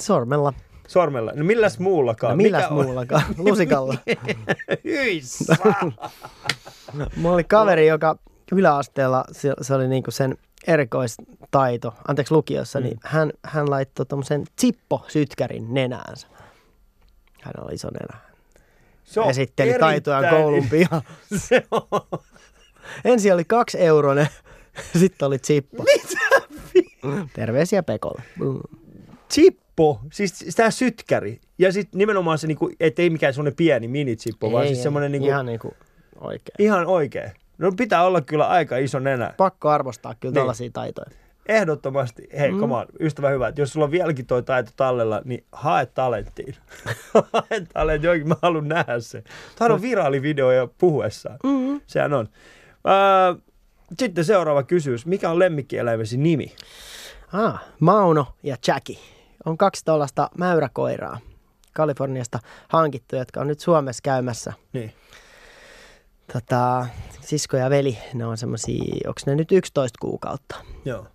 sormella. sormella. No milläs muullakaan? No milläs Mikä on? muullakaan? [LAUGHS] Lusikalla. [LAUGHS] Hyi saa. Mulla oli kaveri, joka yläasteella, se, oli niinku sen erikoistaito, anteeksi lukiossa, Mm. mm. niin hän, hän laittoi tommosen zippo-sytkärin nenäänsä. Hän oli iso nenä. Se on Esitteli erittäin- koulun [LAUGHS] pihan. Se on. Ensin oli kaksi euronen, [LAUGHS] sitten oli zippo. Mitä? Terveisiä Pekolle. Mm. Chippo, siis tämä sytkäri. Ja sitten nimenomaan se, niinku, ettei mikään semmoinen pieni mini-chippo, vaan Ei, siis ei, semmoinen niinku, Ihan niinku oikein. ihan oikein. No pitää olla kyllä aika iso nenä. Pakko arvostaa kyllä Niin. tällaisia taitoja. Ehdottomasti. Hei, mm. Come on, ystävä hyvä, että jos sulla on vieläkin toi taito tallella, niin hae talenttiin. [LAUGHS] hae talenttiin, jokin mä haluan nähdä se. Tämä on viraalivideo jo puhuessaan. Mm. Sehän on. Öö, sitten seuraava kysymys. Mikä on lemmikkieläimesi nimi? Ah, Mauno ja Jackie on kaksi tuollaista mäyräkoiraa Kaliforniasta hankittu, jotka on nyt Suomessa käymässä. Niin. Tota, sisko ja veli, ne on semmosia, onko ne nyt 11 kuukautta? Joo.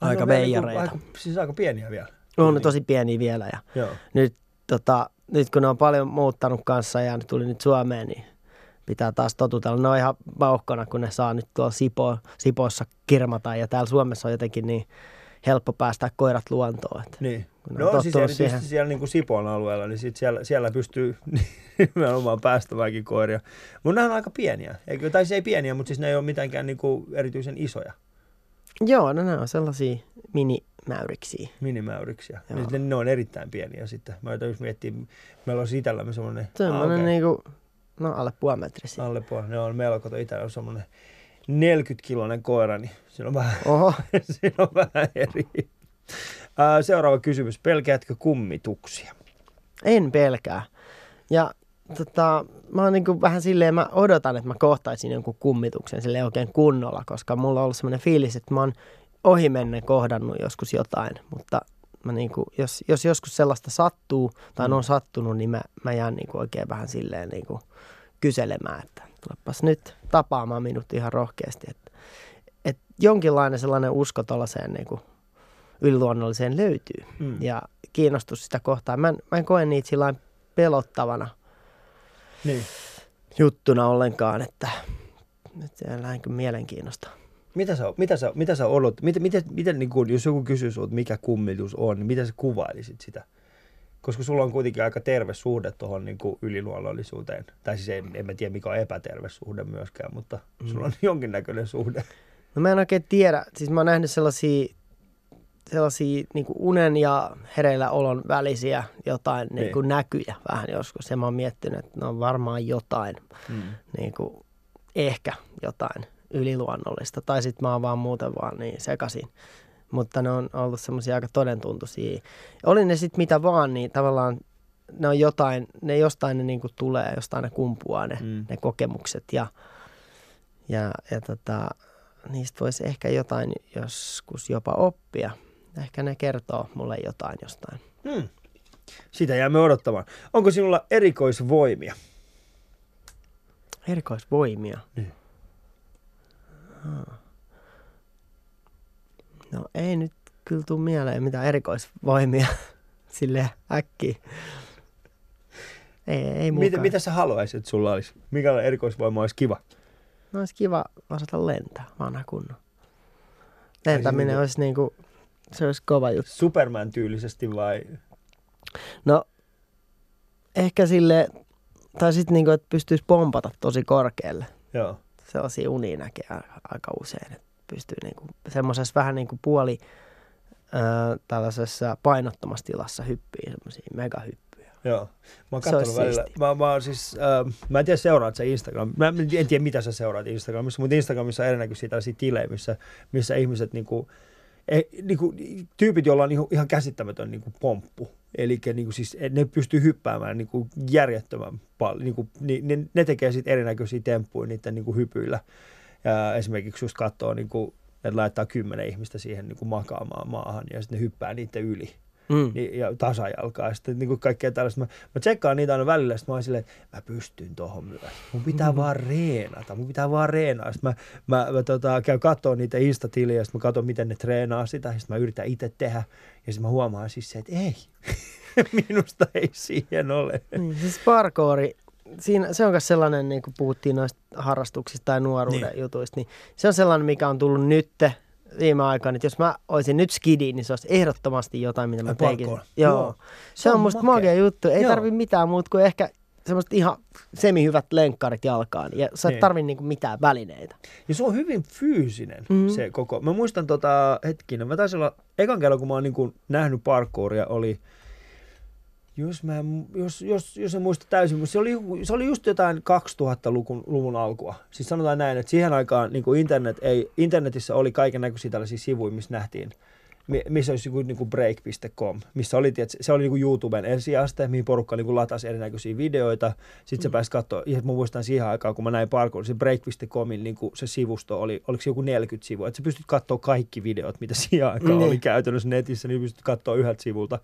Aika ne on vielä niinku-. Aika, siis aika pieniä vielä. On ne tosi pieniä vielä ja Joo. nyt, tota, nyt kun ne on paljon muuttanut kanssa ja ne tuli nyt Suomeen, niin pitää taas totutella. Ne on ihan vauhkona, kun ne saa nyt tuolla Sipo, Sipossa kirmata ja täällä Suomessa on jotenkin niin helppo päästä koirat luontoon. Että Niin. Ne on No siis erityisesti siihen. siellä niin kuin Sipon alueella, niin sit siellä, siellä pystyy [LAUGHS] nimenomaan päästämäänkin koiria. Mutta nämä on aika pieniä. Eikö, tai siis ei pieniä, mutta siis ne ei ole mitenkään niin kuin erityisen isoja Joo, no ne on sellaisia minimäyriksiä. minimäyriksiä. Joo. Niin ne, ne on erittäin pieniä sitten. Mä yritän just miettiä, meillä on itsellämme semmoinen, Semmoinen okei, niinku, no alle puoli metrisiä. alle puoli. Ne on meillä kato itsellä on semmoinen 40-kiloinen koira, niin siinä on vähän, Oho, [LAUGHS] siinä on vähän eri. Seuraava kysymys. Pelkäätkö kummituksia? en pelkää. Ja tota, mä oon niinku vähän silleen, mä odotan, että mä kohtaisin jonkun kummituksen sille oikein kunnolla, koska mulla on ollut semmoinen fiilis, että mä oon ohimennen kohdannut joskus jotain, mutta mä niinku, jos, jos joskus sellaista sattuu tai Mm. on sattunut, niin mä, mä jään niinku oikein vähän silleen niinku kyselemään, että tulepas nyt tapaamaan minut ihan rohkeasti. Että, et jonkinlainen sellainen usko tuollaiseen niinku yliluonnolliseen löytyy Mm. ja kiinnostus sitä kohtaan. Mä en, mä en koe niitä sillä pelottavana Niin. juttuna ollenkaan, että nyt lähdenkö mielenkiinnosta. Mitä sä, mitä sä, mitä sä odot, miten, miten, miten niin kuin, jos joku kysyy sinulta, mikä kummitus on, niin miten sä kuvailisit sitä? Koska sulla on kuitenkin aika terve suhde tuohon niin yliluonnollisuuteen. Tai siis en, en mä tiedä, mikä on epäterve suhde myöskään, mutta mm. sulla on [LAUGHS] jonkinnäköinen suhde. No mä en oikein tiedä. Siis mä oon nähnyt sellaisia, sellaisia niin kuin unen ja hereillä olon välisiä jotain niin. Niin kuin näkyjä vähän joskus. Ja mä oon miettinyt, että ne on varmaan jotain, Mm. niin kuin, ehkä jotain yliluonnollista. Tai sitten mä oon vaan muuten vaan niin sekaisin. Mutta ne on ollut semmoisia aika todentuntuisia. Oli ne sitten mitä vaan, niin tavallaan ne on jotain, ne jostain ne niinku tulee, jostain ne kumpuaa ne, mm. ne kokemukset. Ja, ja, ja tota, niistä voisi ehkä jotain joskus jopa oppia. Ehkä ne kertoo mulle jotain jostain. Hmm. Sitä jäämme odottamaan. Onko sinulla erikoisvoimia? Erikoisvoimia. Niin. Ah. No ei nyt kyllä tule mieleen mitään erikoisvoimia [LAUGHS] sille äkkiä. Ei, ei Mitä, mitä sä haluaisit, että sulla olisi? Mikä erikoisvoima olisi kiva? No olisi kiva osata lentää vanha kunnon. Ai Lentäminen niinku- olisi niinku, se olisi kova juttu. Superman-tyylisesti vai? No ehkä sille, tai sitten niinku, että pystyisi pompata tosi korkealle. Joo. Sellaisia unia näkee aika usein, että pystyy niinku, semmoisessa vähän niinku puoli ää, tällaisessa painottomassa tilassa hyppii semmoisia megahyppyjä. Joo. Mä oon katsonut välillä. siisti. Mä, mä, siis, äh, mä en tiedä seuraat sä Instagram. Mä en tiedä mitä sä seuraat Instagramissa, mutta Instagramissa on erinäköisiä tällaisia tilejä, missä, missä ihmiset niinku, eh, niinku, tyypit, joilla on niinku ihan käsittämätön niinku pomppu. Eli niinku siis, eh, ne pystyy hyppäämään niinku järjettömän paljon. Niinku, ni, ne, ne tekee sitten erinäköisiä temppuja niiden niinku hypyillä. Ja esimerkiksi just katsoo, niinku, että laittaa kymmenen ihmistä siihen niinku makaamaan maahan ja sitten ne hyppää niiden yli Mm. niin, ja tasajalkaa ja sitten niin kuin kaikkea tällaista. Mä, mä tsekkaan niitä aina välillä, sitten mä oon silleen, että mä pystyn tohon myös. Mun pitää vaan reenata, mun pitää vaan reenaa. Sitten mä, mä, mä tota, käyn katsoa niitä Insta-tiliä, sitten mä katson, miten ne treenaa sitä, sitten mä yritän itse tehdä. Ja sitten mä huomaan siis se, että ei, [LAUGHS] minusta ei siihen ole. Niin, siis parkouri, siinä, se on myös sellainen, niin kuin puhuttiin noista harrastuksista tai nuoruuden niin. jutuista, niin se on sellainen, mikä on tullut nytte viime aikoina, että jos mä olisin nyt skidi, niin se olisi ehdottomasti jotain, mitä mä tekisin. Joo. Joo. Se, se on musta magia juttu. Ei Joo. tarvi mitään muuta kuin ehkä semmoista ihan semi-hyvät lenkkarit jalkaan. Ja sä et Niin. tarvi niinku mitään välineitä. Ja se on hyvin fyysinen Mhm. mm. se koko. Mä muistan tota, hetkinen, mä taisin olla, ekan kerran kun mä oon niin kuin nähnyt parkouria oli, jos, mä, jos, jos, jos en muista täysin, mutta se oli, se oli just jotain 2000-luvun luvun alkua. Siis sanotaan näin, että siihen aikaan niin internet ei, internetissä oli kaiken näköisiä tällaisia sivuja, missä nähtiin missä olisi joku niin break.com, missä oli, tiedät, se oli niin kuin YouTuben ensiaste, mihin porukka niin kuin latasi erinäköisiä videoita. Sitten se pääsi katsoa, ja mä muistan siihen aikaan, kun mä näin parkour, se break.comin niin kuin se sivusto oli, oliko se joku 40 sivua, että sä pystyt katsoa kaikki videot, mitä siihen aikaan Niin. oli käytännössä netissä, niin pystyt katsoa yhdeltä sivulta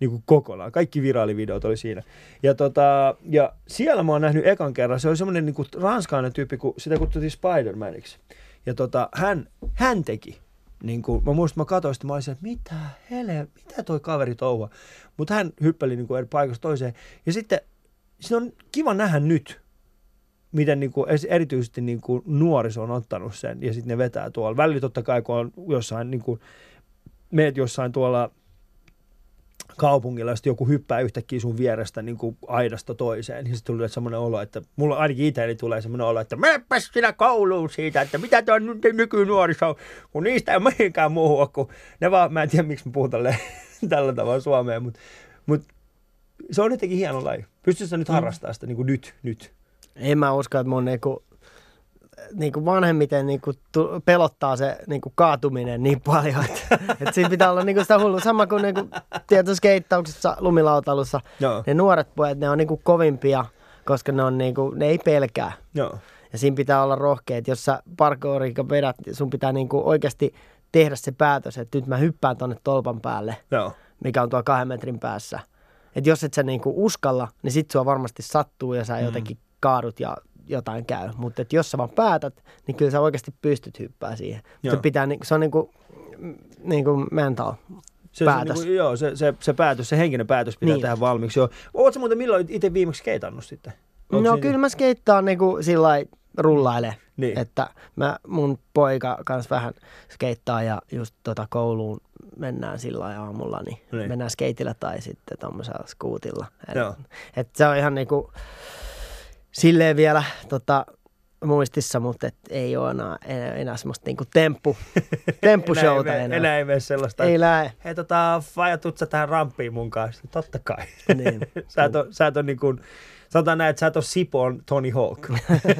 niin kuin kokonaan. Kaikki viraalivideot oli siinä. Ja, tota, ja siellä mä oon nähnyt ekan kerran, se oli semmoinen niin kuin ranskalainen tyyppi, kun sitä kutsuttiin Spider-Maniksi. Ja tota, hän, hän teki niin kuin, mä muistan, mä katsoin sitä, mä olisin, että mitä hele, mitä toi kaveri touhua. Mutta hän hyppeli niin kuin eri paikasta toiseen. Ja sitten se on kiva nähdä nyt, miten niin kuin, erityisesti niin kuin nuoriso on ottanut sen ja sitten ne vetää tuolla. Välillä totta kai, kun on jossain, niin kuin, meet jossain tuolla kaupungilla, sitten joku hyppää yhtäkkiä sun vierestä niin kuin aidasta toiseen, niin sitten tulee semmoinen olo, että mulla ainakin itselleni tulee semmoinen olo, että menepäs sinä kouluun siitä, että mitä tuo nyt nykynuoriso, kun niistä ei mihinkään muuhun ole, kun ne vaan, mä en tiedä miksi mä puhun tälle, [LAUGHS] tällä tavalla Suomeen, mutta, mutta se on jotenkin hieno laji. Pystytkö sä nyt harrastamaan sitä niin kuin nyt, nyt? En mä usko, että mun niinku, niinku vanhemmiten niinku tu, pelottaa se niinku kaatuminen niin paljon, että, [LAUGHS] että siinä pitää olla niinku sitä hullu. Sama kuin niinku, tietysti skeittauksessa, lumilautailussa, Joo, ne nuoret pojat, ne on niinku kovimpia, koska ne, on niinku, ne ei pelkää. joo, Ja siinä pitää olla rohkeet. Jos sä parkourika vedät, sun pitää niinku oikeasti tehdä se päätös, että nyt mä hyppään tonne tolpan päälle, joo. mikä on tuo kahden metrin päässä. Et jos et sä niinku uskalla, niin sit sua varmasti sattuu ja sä Mm. jotenkin kaadut ja jotain käy. Mutta jos sä vaan päätät, niin kyllä sä oikeasti pystyt hyppää siihen. Mutta pitää, niinku- se on niinku, niinku mental. Se, Päätös. Se, niin kuin, joo, se, se, se, päätös, se henkinen päätös pitää Niin. tehdä valmiiksi. Joo. Oletko muuten milloin itse viimeksi keitannut sitten? Onko no siinä- kyllä mä skeittaan niinku sillä lailla rullaile. Niin. Että mä, mun poika kanssa vähän skeittaa ja just tota kouluun mennään sillä aamulla, niin, Niin. mennään skeitillä tai sitten tuommoisella skuutilla. Et, Joo. et se on ihan niinku silleen vielä tota, muistissa, mutta et ei ole enää, enää, enää semmoista niinku temppu, [LAUGHS] temppushowta enää. enää. ei mene sellaista. Ei lähe. Hei tota, Faija, tuut sä tähän rampiin mun kanssa? Totta kai. Niin. [LAUGHS] sä et ole, sä et ole niin kuin, sanotaan näin, että sä et ole Sipon Tony Hawk.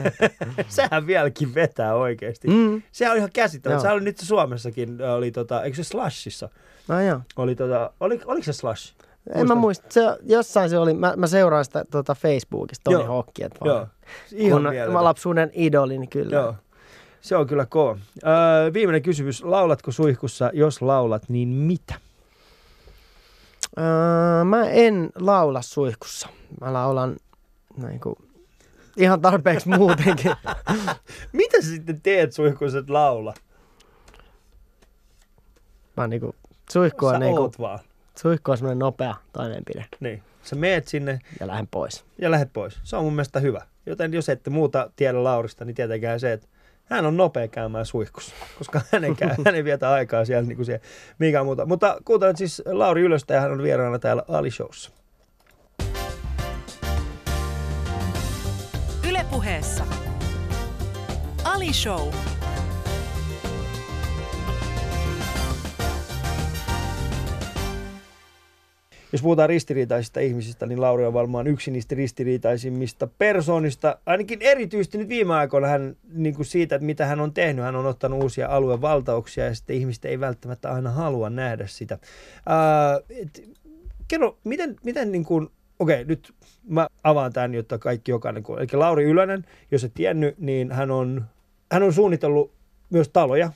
[LAUGHS] Sehän vieläkin vetää oikeasti. Mm. Sehän on ihan käsittämätöntä. Sehän oli nyt Suomessakin, oli tota, eikö se Slashissa? No joo. Oli tota, oli, oliko se Slash? En mä Muistan. muista. Se, jossain se oli, mä, mä seuraan sitä tuota Facebookista, Joo. Hawkia. että Joo. Ihan kun mä lapsuuden idoli, niin kyllä. Joo. Se on kyllä kova. Öö, viimeinen kysymys. Laulatko suihkussa? Jos laulat, niin mitä? Öö, mä en laula suihkussa. Mä laulan niin kuin, ihan tarpeeksi [LAUGHS] muutenkin. Mitä sä sitten teet suihkussa, et laula? Mä niin kuin, suihku on, Sä niin kuin, vaan. Suihku on semmoinen nopea toimenpide Niin. Sä meet sinne ja lähden pois. ja lähdet pois. Se on mun mielestä hyvä. Joten jos ette muuta tiedä Laurista, niin tietenkään se, että hän on nopea käymään suihkussa, koska hän ei, käy, [LAUGHS] hän ei vietä aikaa siellä niin kuin siellä mikään muuta. Mutta kuuntelet siis Lauri Ylöstä ja hän on vieraana täällä Ali Showssa. Ylepuheessa Ali Show. Jos puhutaan ristiriitaisista ihmisistä, niin Lauri on varmaan yksi niistä ristiriitaisimmista persoonista. Ainakin erityisesti nyt viime aikoina hän niin kuin siitä, että mitä hän on tehnyt. Hän on ottanut uusia aluevaltauksia ja sitten ihmiset ei välttämättä aina halua nähdä sitä. Ää, et, kerro, miten, miten niin kuin, okei, nyt mä avaan tämän, jotta kaikki jokainen kuulee. Eli Lauri Ylönen, jos et tiennyt, niin hän on, hän on suunnitellut myös taloja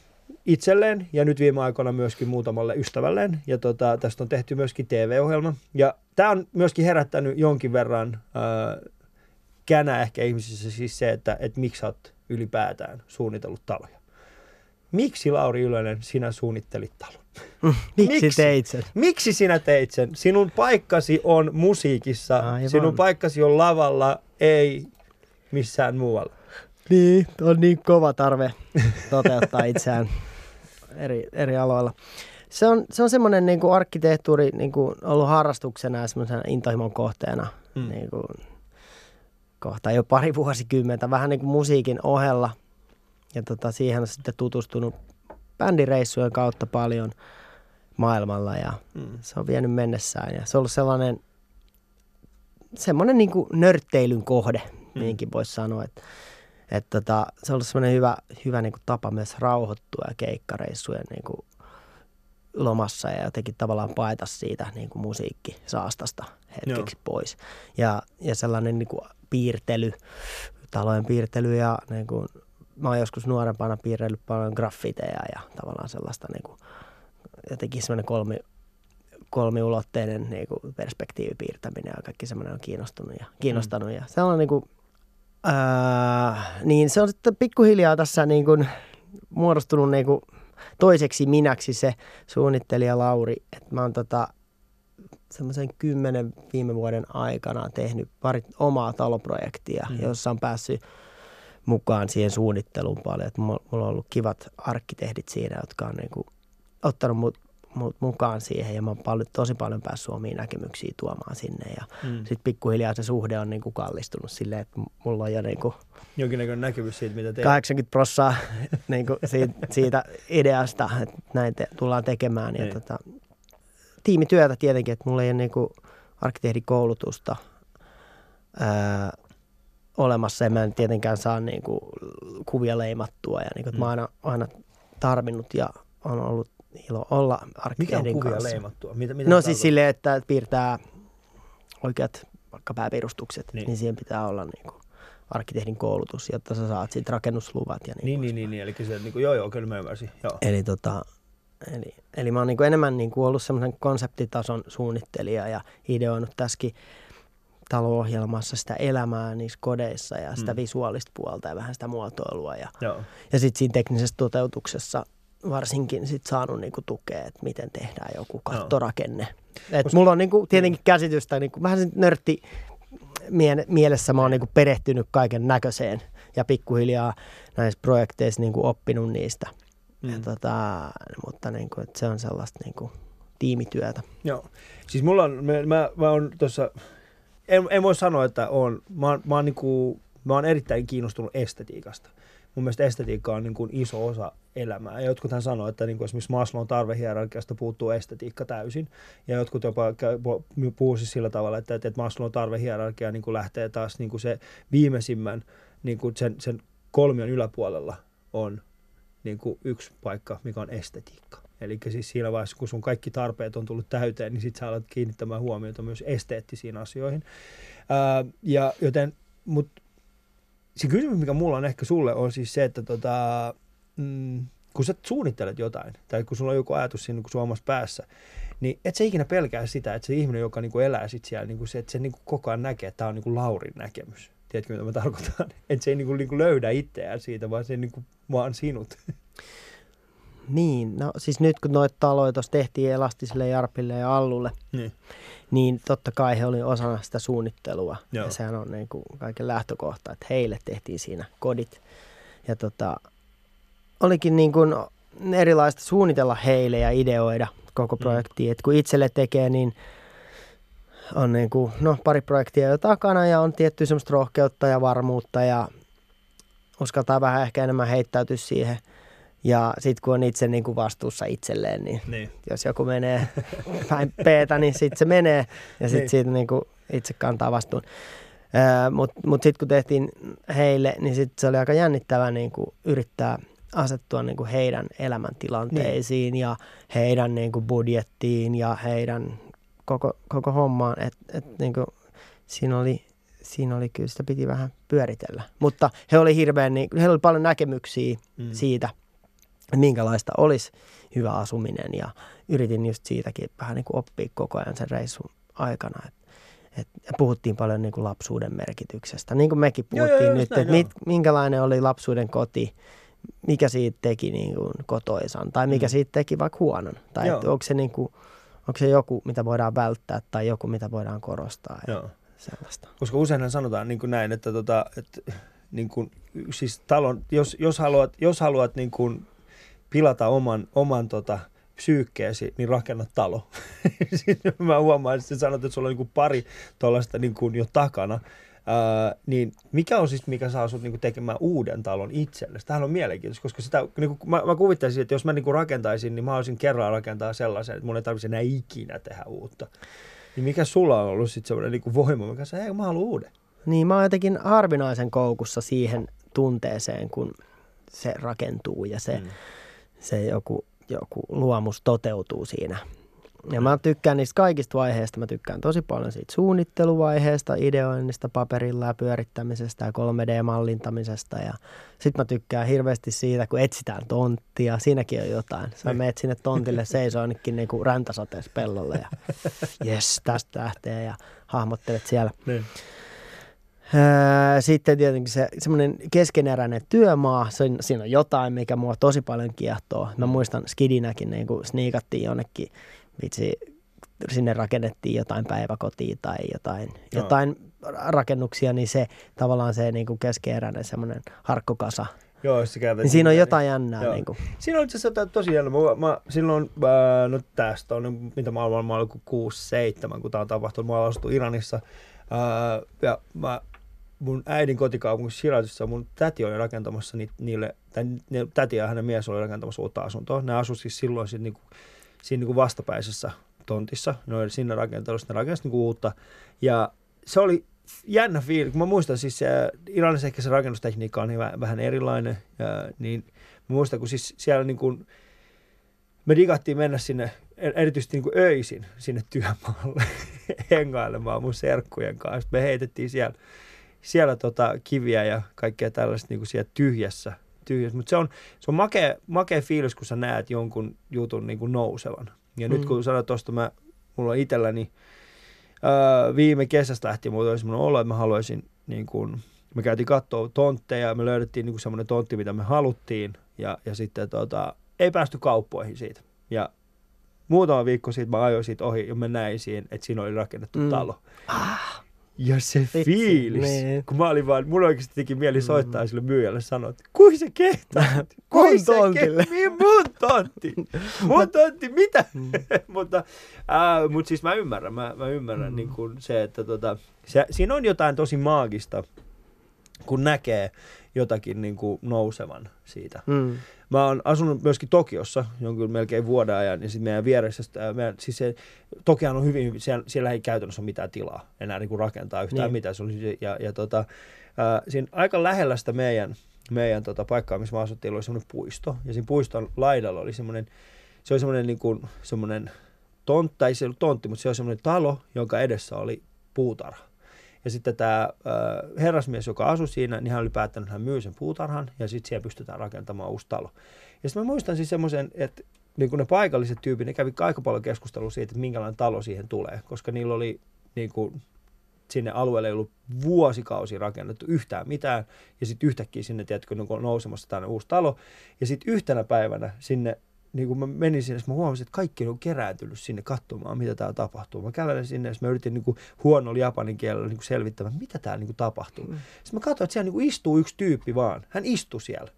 itselleen ja nyt viime aikoina myöskin muutamalle ystävälleen. Ja tota, tästä on tehty myöskin TV-ohjelma. Ja tämä on myöskin herättänyt jonkin verran äh, känää ehkä ihmisissä siis se, että, että miksi sä oot ylipäätään suunnitellut taloja. Miksi Lauri Ylönen sinä suunnittelit talon? [LAUGHS] Miksi, Miksi? teit sen? Miksi sinä teit sen? Sinun paikkasi on musiikissa, Aivan. sinun paikkasi on lavalla, ei missään muualla. Niin, on niin kova tarve toteuttaa itseään [LAUGHS] eri, eri aloilla. Se on, se on semmoinen niin kuin arkkitehtuuri niin kuin ollut harrastuksena ja semmoisena intohimon kohteena Mm. niin kuin, kohta jo pari vuosikymmentä, vähän niin kuin musiikin ohella. Ja tota, siihen on sitten tutustunut bändireissujen kautta paljon maailmalla ja Mm. se on vienyt mennessään. Ja se on ollut sellainen semmoinen niin kuin nörtteilyn kohde, Mm. niinkin voisi sanoa. Että, että tota, se on ollut semmoinen hyvä, hyvä niin kuin tapa myös rauhoittua ja keikkareissujen niin kuin lomassa ja jotenkin tavallaan paeta siitä niin kuin musiikkisaastasta hetkeksi Joo. pois. Ja, ja sellainen niin kuin piirtely, talojen piirtely ja niin kuin, mä oon joskus nuorempana piirrellyt paljon graffiteja ja tavallaan sellaista niin kuin, jotenkin semmoinen kolmi, kolmiulotteinen niin kuin perspektiivipiirtäminen ja kaikki semmoinen on kiinnostunut ja, kiinnostanut. Ja sellainen niin kuin, ää, niin se on sitten pikkuhiljaa tässä niin kuin muodostunut niin kuin toiseksi minäksi se suunnittelija Lauri, että mä oon tota, semmoisen kymmenen viime vuoden aikana tehnyt pari omaa taloprojektia, Mm. jossa on päässyt mukaan siihen suunnitteluun paljon. Et mulla on ollut kivat arkkitehdit siinä, jotka on niinku ottanut mut, mut mukaan siihen ja mä oon paljon, tosi paljon päässyt omia näkemyksiä tuomaan sinne. Ja Mm. sitten pikkuhiljaa se suhde on niinku kallistunut silleen, että mulla on jo niinku Jonkinnäköinen näkyvyys siitä, mitä teet. 80 prossaa [LAUGHS] niinku siitä, siitä ideasta, että näin te, tullaan tekemään. Ja Niin. tota, tiimityötä tietenkin, että mulla ei ole niinku arkkitehdikoulutusta ää, olemassa ja mä en tietenkään saa niinku kuvia leimattua. Ja niinku, mm. mä oon aina, aina tarvinnut ja on ollut ilo olla Mikä on arkkitehdin kanssa. leimattua? Mitä, mitä No siis silleen, että piirtää oikeat vaikka pääperustukset, Niin. niin, niin siihen pitää olla niinku arkkitehdin koulutus, jotta sä saat siitä rakennusluvat ja niin, Niin, niin, niin, niin, eli se, niin kuin, joo, joo, kyllä mä ymmärsin. Joo. Eli, tota, eli, eli mä oon niinku enemmän niinku ollut semmoisen konseptitason suunnittelija ja ideoinut tässäkin talo-ohjelmassa sitä elämää niissä kodeissa ja sitä Mm. mm. visuaalista puolta ja vähän sitä muotoilua. Ja, joo. ja sitten siinä teknisessä toteutuksessa varsinkin sit saanut niinku tukea, että miten tehdään joku kattorakenne. Et Koska- mulla on niinku tietenkin käsitystä, niinku, vähän nörtti mie- mielessä mä oon niinku perehtynyt kaiken näköiseen ja pikkuhiljaa näissä projekteissa niin kuin oppinut niistä. Mm. Ja tota, mutta niin kuin, että se on sellaista niin kuin, tiimityötä. Joo. Siis mulla on, mä, mä, mä oon tuossa, en, en voi sanoa, että on, mä, oon- mä, oon niinku, mä oon erittäin kiinnostunut estetiikasta. Mun mielestä estetiikka on niin kuin iso osa elämää. Ja jotkuthan sanoo, että niin kuin esimerkiksi Maslown tarvehierarkiasta puuttuu estetiikka täysin. Ja jotkut jopa puhuu siis sillä tavalla, että, että Maslown tarvehierarkia niin kuin lähtee taas niin kuin se viimeisimmän niin kuin sen, sen kolmion yläpuolella on niin kuin yksi paikka, mikä on estetiikka. Eli siis siinä vaiheessa, kun sun kaikki tarpeet on tullut täyteen, niin sit sä alat kiinnittämään huomiota myös esteettisiin asioihin. Ää, ja joten, mut se kysymys, mikä mulla on ehkä sulle, on siis se, että tota, mm, kun sä suunnittelet jotain, tai kun sulla on joku ajatus siinä niin sun omassa päässä, niin et sä ikinä pelkää sitä, että se ihminen, joka niin kuin elää sit siellä, niin kuin se, että se niin kuin koko ajan näkee, että tämä on niin kuin Laurin näkemys. Tiedätkö, mitä mä tarkoitan? [LAUGHS] Että se ei niin kuin, niin kuin löydä itseään siitä, vaan se niin kuin vaan sinut. [LAUGHS] Niin, no siis nyt kun noita taloja tuossa tehtiin Elastiselle, Jarpille ja Allulle, Niin. niin totta kai he oli osana sitä suunnittelua. Joo. Ja sehän on niin kuin kaiken lähtökohta, että heille tehtiin siinä kodit. Ja tota, olikin niin kuin erilaista suunnitella heille ja ideoida koko Mm. projektia. Et kun itselle tekee, niin on niin kuin, no, pari projektia jo takana ja on tietty semmoista rohkeutta ja varmuutta ja uskaltaa vähän ehkä enemmän heittäytyä siihen. Ja sitten kun on itse niin kuin vastuussa itselleen, niin Niin. jos joku menee [LAUGHS] päin peetä, niin sitten se menee ja sitten Niin. siitä niinku itse kantaa vastuun. Mutta mut sitten kun tehtiin heille, niin sitten se oli aika jännittävää niinku yrittää asettua niinku heidän elämäntilanteisiin ja heidän niinku budjettiin ja heidän koko, koko hommaan. Et, et niinku, siinä, oli, siinä oli kyllä, sitä piti vähän pyöritellä. Mutta he oli hirveän, niin, heillä oli paljon näkemyksiä Mm. siitä, minkälaista olisi hyvä asuminen ja yritin just siitäkin vähän niin kuin oppia koko ajan sen reissun aikana. Et, et, ja puhuttiin paljon niin kuin lapsuuden merkityksestä, niin kuin mekin Joo, puhuttiin joo, just nyt, että mit, minkälainen oli lapsuuden koti, mikä siitä teki niin kuin kotoisan tai mikä Mm. siitä teki vaikka huonon. Tai Joo. että onko, se niin kuin, onko se joku, mitä voidaan välttää tai joku, mitä voidaan korostaa ja Joo. sellaista. Koska useinhan sanotaan niin kuin näin, että, tota, että niin kuin, siis talon, jos, jos haluat, jos haluat niin kuin pilata oman, oman tota, psyykkeesi, niin rakenna talo. Sitten [LAUGHS] mä huomaan, että sä sanot, että sulla on niin kuin pari tuollaista niin kuin jo takana. Ää, niin mikä on siis, mikä saa sut niinku tekemään uuden talon itsellesi? Tämähän on mielenkiintoista, koska sitä, niinku, mä, mä kuvittaisin, että jos mä niinku rakentaisin, niin mä haluaisin kerran rakentaa sellaisen, että mun ei tarvitse enää ikinä tehdä uutta. Niin mikä sulla on ollut sitten semmoinen niinku voima, mikä sä, hei mä haluan uuden. Niin mä oon jotenkin harvinaisen koukussa siihen tunteeseen, kun se rakentuu ja se, Mm. se joku, joku luomus toteutuu siinä. Ja mä tykkään niistä kaikista vaiheista. Mä tykkään tosi paljon siitä suunnitteluvaiheesta, ideoinnista, paperilla ja pyörittämisestä ja 3D-mallintamisesta. Ja sit mä tykkään hirveästi siitä, kun etsitään tonttia. Siinäkin on jotain. Sä Niin. meet sinne tontille seisoo jonnekin niinku räntäsateessa pellolle ja [LAUGHS] jes, tästä lähtee ja hahmottelet siellä. Niin. Öö, Sitten tietenkin se semmoinen keskeneräinen työmaa, se siinä on jotain, mikä mua tosi paljon kiehtoo. Mä muistan skidinäkin, niin kun sniikattiin jonnekin, vitsi, sinne rakennettiin jotain päiväkotia tai jotain, Joo. jotain rakennuksia, niin se tavallaan se niin kuin keskeeräinen semmoinen harkkokasa. Joo, jos Niin siinä on niitä, jotain jännää. Joo. Niin kuin. Siinä on itse asiassa tosi jännä. Mä, mä, silloin, ää, no tästä on, mitä mä olen, mä olen 6-7, kun tämä on tapahtunut. Mä olen Iranissa. Ää, ja mä, mun äidin kotikaupungissa Shirazissa mun täti oli rakentamassa ni, niille, tai täti ja hänen mies oli rakentamassa uutta asuntoa. Ne asuivat siis silloin sit niinku, siinä niinku vastapäisessä tontissa. Ne oli sinne rakentelussa, ne rakensivat niinku uutta. Ja se oli jännä fiili, kun mä muistan siis Iranissa ehkä se rakennustekniikka on niin vähän, vähän erilainen, ja, niin mä muistan, kun siis siellä niin kuin, me digattiin mennä sinne, er- erityisesti niin kuin öisin sinne työmaalle [LAUGHS] hengailemaan mun serkkujen kanssa. Me heitettiin siellä, siellä tota kiviä ja kaikkea tällaista niin kuin siellä tyhjässä. Tyhjässä. Mutta se on, se on makea, makea fiilis, kun sä näet jonkun jutun niin kuin nousevan. Ja mm. nyt kun sanoit tuosta, mä, mulla on itselläni öö, viime kesästä lähtien mulla oli semmoinen olo, että mä haluaisin niin kuin, me käytiin katsoa tontteja ja me löydettiin niin semmoinen tontti, mitä me haluttiin ja, ja sitten tota, ei päästy kauppoihin siitä. Ja muutama viikko siitä mä ajoin siitä ohi ja mä näin siihen, että siinä oli rakennettu Mm. talo. Ja se Vitsi, fiilis, niin. kun mä olin vaan, mun oikeasti teki mieli soittaa mm. sille myyjälle sanoa, että kui se kehtaa, [LAUGHS] kui se tontille. kehtaa, mun tontti, [LAUGHS] mun tontti, mitä? Mm. [LAUGHS] mutta, äh, mutta siis mä ymmärrän, mä, mä ymmärrän mm. niin kuin se, että tota, se, siinä on jotain tosi maagista, kun näkee jotakin niin kuin nousevan siitä. Mm. Mä oon asunut myöskin Tokiossa jonkun melkein vuoden ajan, ja sitten meidän vieressä, meidän, siis se, Tokihan on hyvin, siellä, siellä ei käytännössä ole mitään tilaa enää niin kuin rakentaa yhtään Niin. mitään. Se oli, ja, ja tota, ää, siinä aika lähellä sitä meidän, meidän tota, paikkaa, missä me asuttiin, oli semmoinen puisto, ja siinä puiston laidalla oli semmoinen, se oli semmoinen niin kuin, semmoinen tontti, tai se ei ollut tontti, mutta se oli semmoinen talo, jonka edessä oli puutarha. Ja sitten tämä äh, herrasmies, joka asui siinä, niin hän oli päättänyt, että hän myy sen puutarhan ja sitten siellä pystytään rakentamaan uusi talo. Ja sitten mä muistan siis semmoisen, että niin kuin ne paikalliset tyypit, ne kävi aika paljon keskustelua siitä, että minkälainen talo siihen tulee, koska niillä oli niin kuin, sinne alueelle ei ollut vuosikausia rakennettu yhtään mitään, ja sitten yhtäkkiä sinne, tiedätkö, niin on nousemassa tänne uusi talo, ja sitten yhtenä päivänä sinne, niin kun mä menin sinne, mä huomasin, että kaikki on kerääntynyt sinne katsomaan, mitä täällä tapahtuu. Mä kävelen sinne, ja mä yritin niin kuin huonolla japanin kielellä niin selvittämään, mitä täällä niin kuin tapahtuu. Mm. Sitten mä katsoin, että siellä niin kuin istuu yksi tyyppi vaan. Hän istui siellä.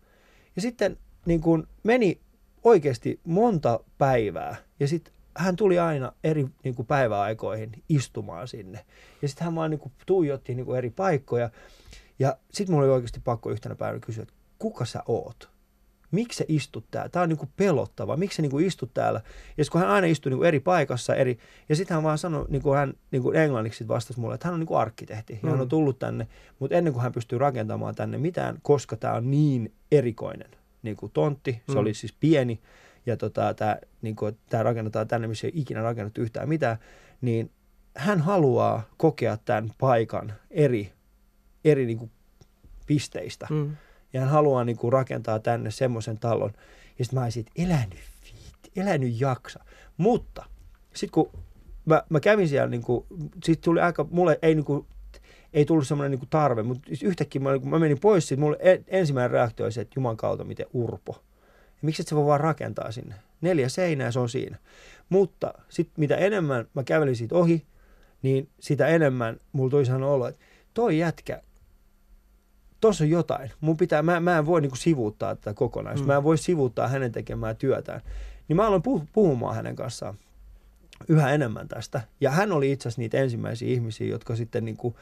Ja sitten niin kuin meni oikeasti monta päivää. Ja sitten hän tuli aina eri niin kuin päiväaikoihin istumaan sinne. Ja sitten hän vaan niin kuin tuijotti niin kuin eri paikkoja. Ja sitten mulla oli oikeasti pakko yhtenä päivänä kysyä, että kuka sä oot? Miksi sä istut täällä? Tämä on niin kuin pelottava. Miksi sä niin kuin istut täällä? Ja kun hän aina istui niin kuin eri paikassa, eri, ja sitten hän vaan sanoi, niin kuin hän niin kuin englanniksi vastasi mulle, että hän on niin kuin arkkitehti. Ja hän on Mm. tullut tänne, mutta ennen kuin hän pystyy rakentamaan tänne mitään, koska tämä on niin erikoinen niin kuin tontti, se Mm. oli siis pieni, ja tota, tämä niin kuin, tää rakennetaan tänne, missä ei ole ikinä rakennettu yhtään mitään, niin hän haluaa kokea tämän paikan eri, eri niin kuin pisteistä. Mm. Ja hän haluaa niin kuin, rakentaa tänne semmoisen talon. Ja sitten mä olisin, että elä nyt viitti, elä nyt jaksa. Mutta sitten kun mä, mä kävin siellä, niin kuin, sit tuli aika, mulle ei niin kuin, ei tullut semmoinen niin kuin tarve, mutta yhtäkkiä mä, kun mä menin pois siitä, mulle en- ensimmäinen reaktio oli se, että juman kautta miten urpo. Ja miksi et sä voi vaan rakentaa sinne? Neljä seinää, se on siinä. Mutta sitten mitä enemmän mä kävelin siitä ohi, niin sitä enemmän mulla tuli sellainen olo, että toi jätkä, tuossa on jotain. Mun pitää, mä, mä en voi niinku sivuuttaa tätä kokonaisuutta. Mm. Mä en voi sivuuttaa hänen tekemää työtään. Niin mä aloin puh- puhumaan hänen kanssaan yhä enemmän tästä. Ja hän oli itse asiassa niitä ensimmäisiä ihmisiä, jotka sitten niinku,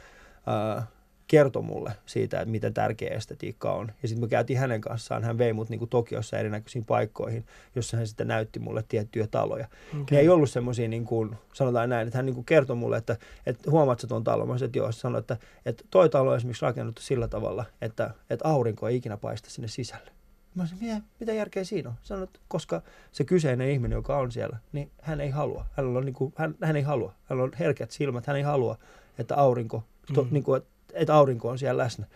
äh, kertoi mulle siitä, että miten tärkeä estetiikka on. Ja sitten me käytiin hänen kanssaan, hän vei mut niinku Tokiossa erinäköisiin paikkoihin, jossa hän sitten näytti mulle tiettyjä taloja. Okay. Ne ei ollut semmoisia, niin kuin, sanotaan näin, että hän niin kuin kertoi mulle, että, että huomaat sä tuon talon. Mä sanoin, että joo, sanoi, että, että toi talo on esimerkiksi rakennettu sillä tavalla, että, että aurinko ei ikinä paista sinne sisälle. Mä sanoin, mitä, mitä järkeä siinä on? Sanoin, että koska se kyseinen ihminen, joka on siellä, niin hän ei halua. Hän, on niin kuin, hän, hän ei halua. Hän on herkät silmät, hän ei halua, että aurinko, to, Mm. niin kuin, että, aurinko on siellä läsnä.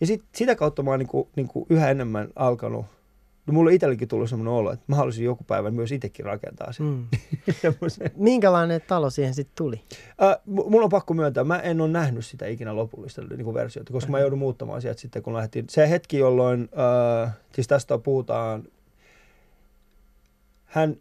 Ja sit, sitä kautta mä oon niin kuin, niin kuin yhä enemmän alkanut No mulla on itsellekin tullut semmoinen olo, että mä haluaisin joku päivä myös itsekin rakentaa sen. Mm. [LAUGHS] Minkälainen talo siihen sitten tuli? Äh, mulla on pakko myöntää, mä en ole nähnyt sitä ikinä lopullista niin kuin versiota, koska mä joudun muuttamaan sieltä sitten, kun lähdettiin. Se hetki, jolloin, äh, siis tästä puhutaan, hän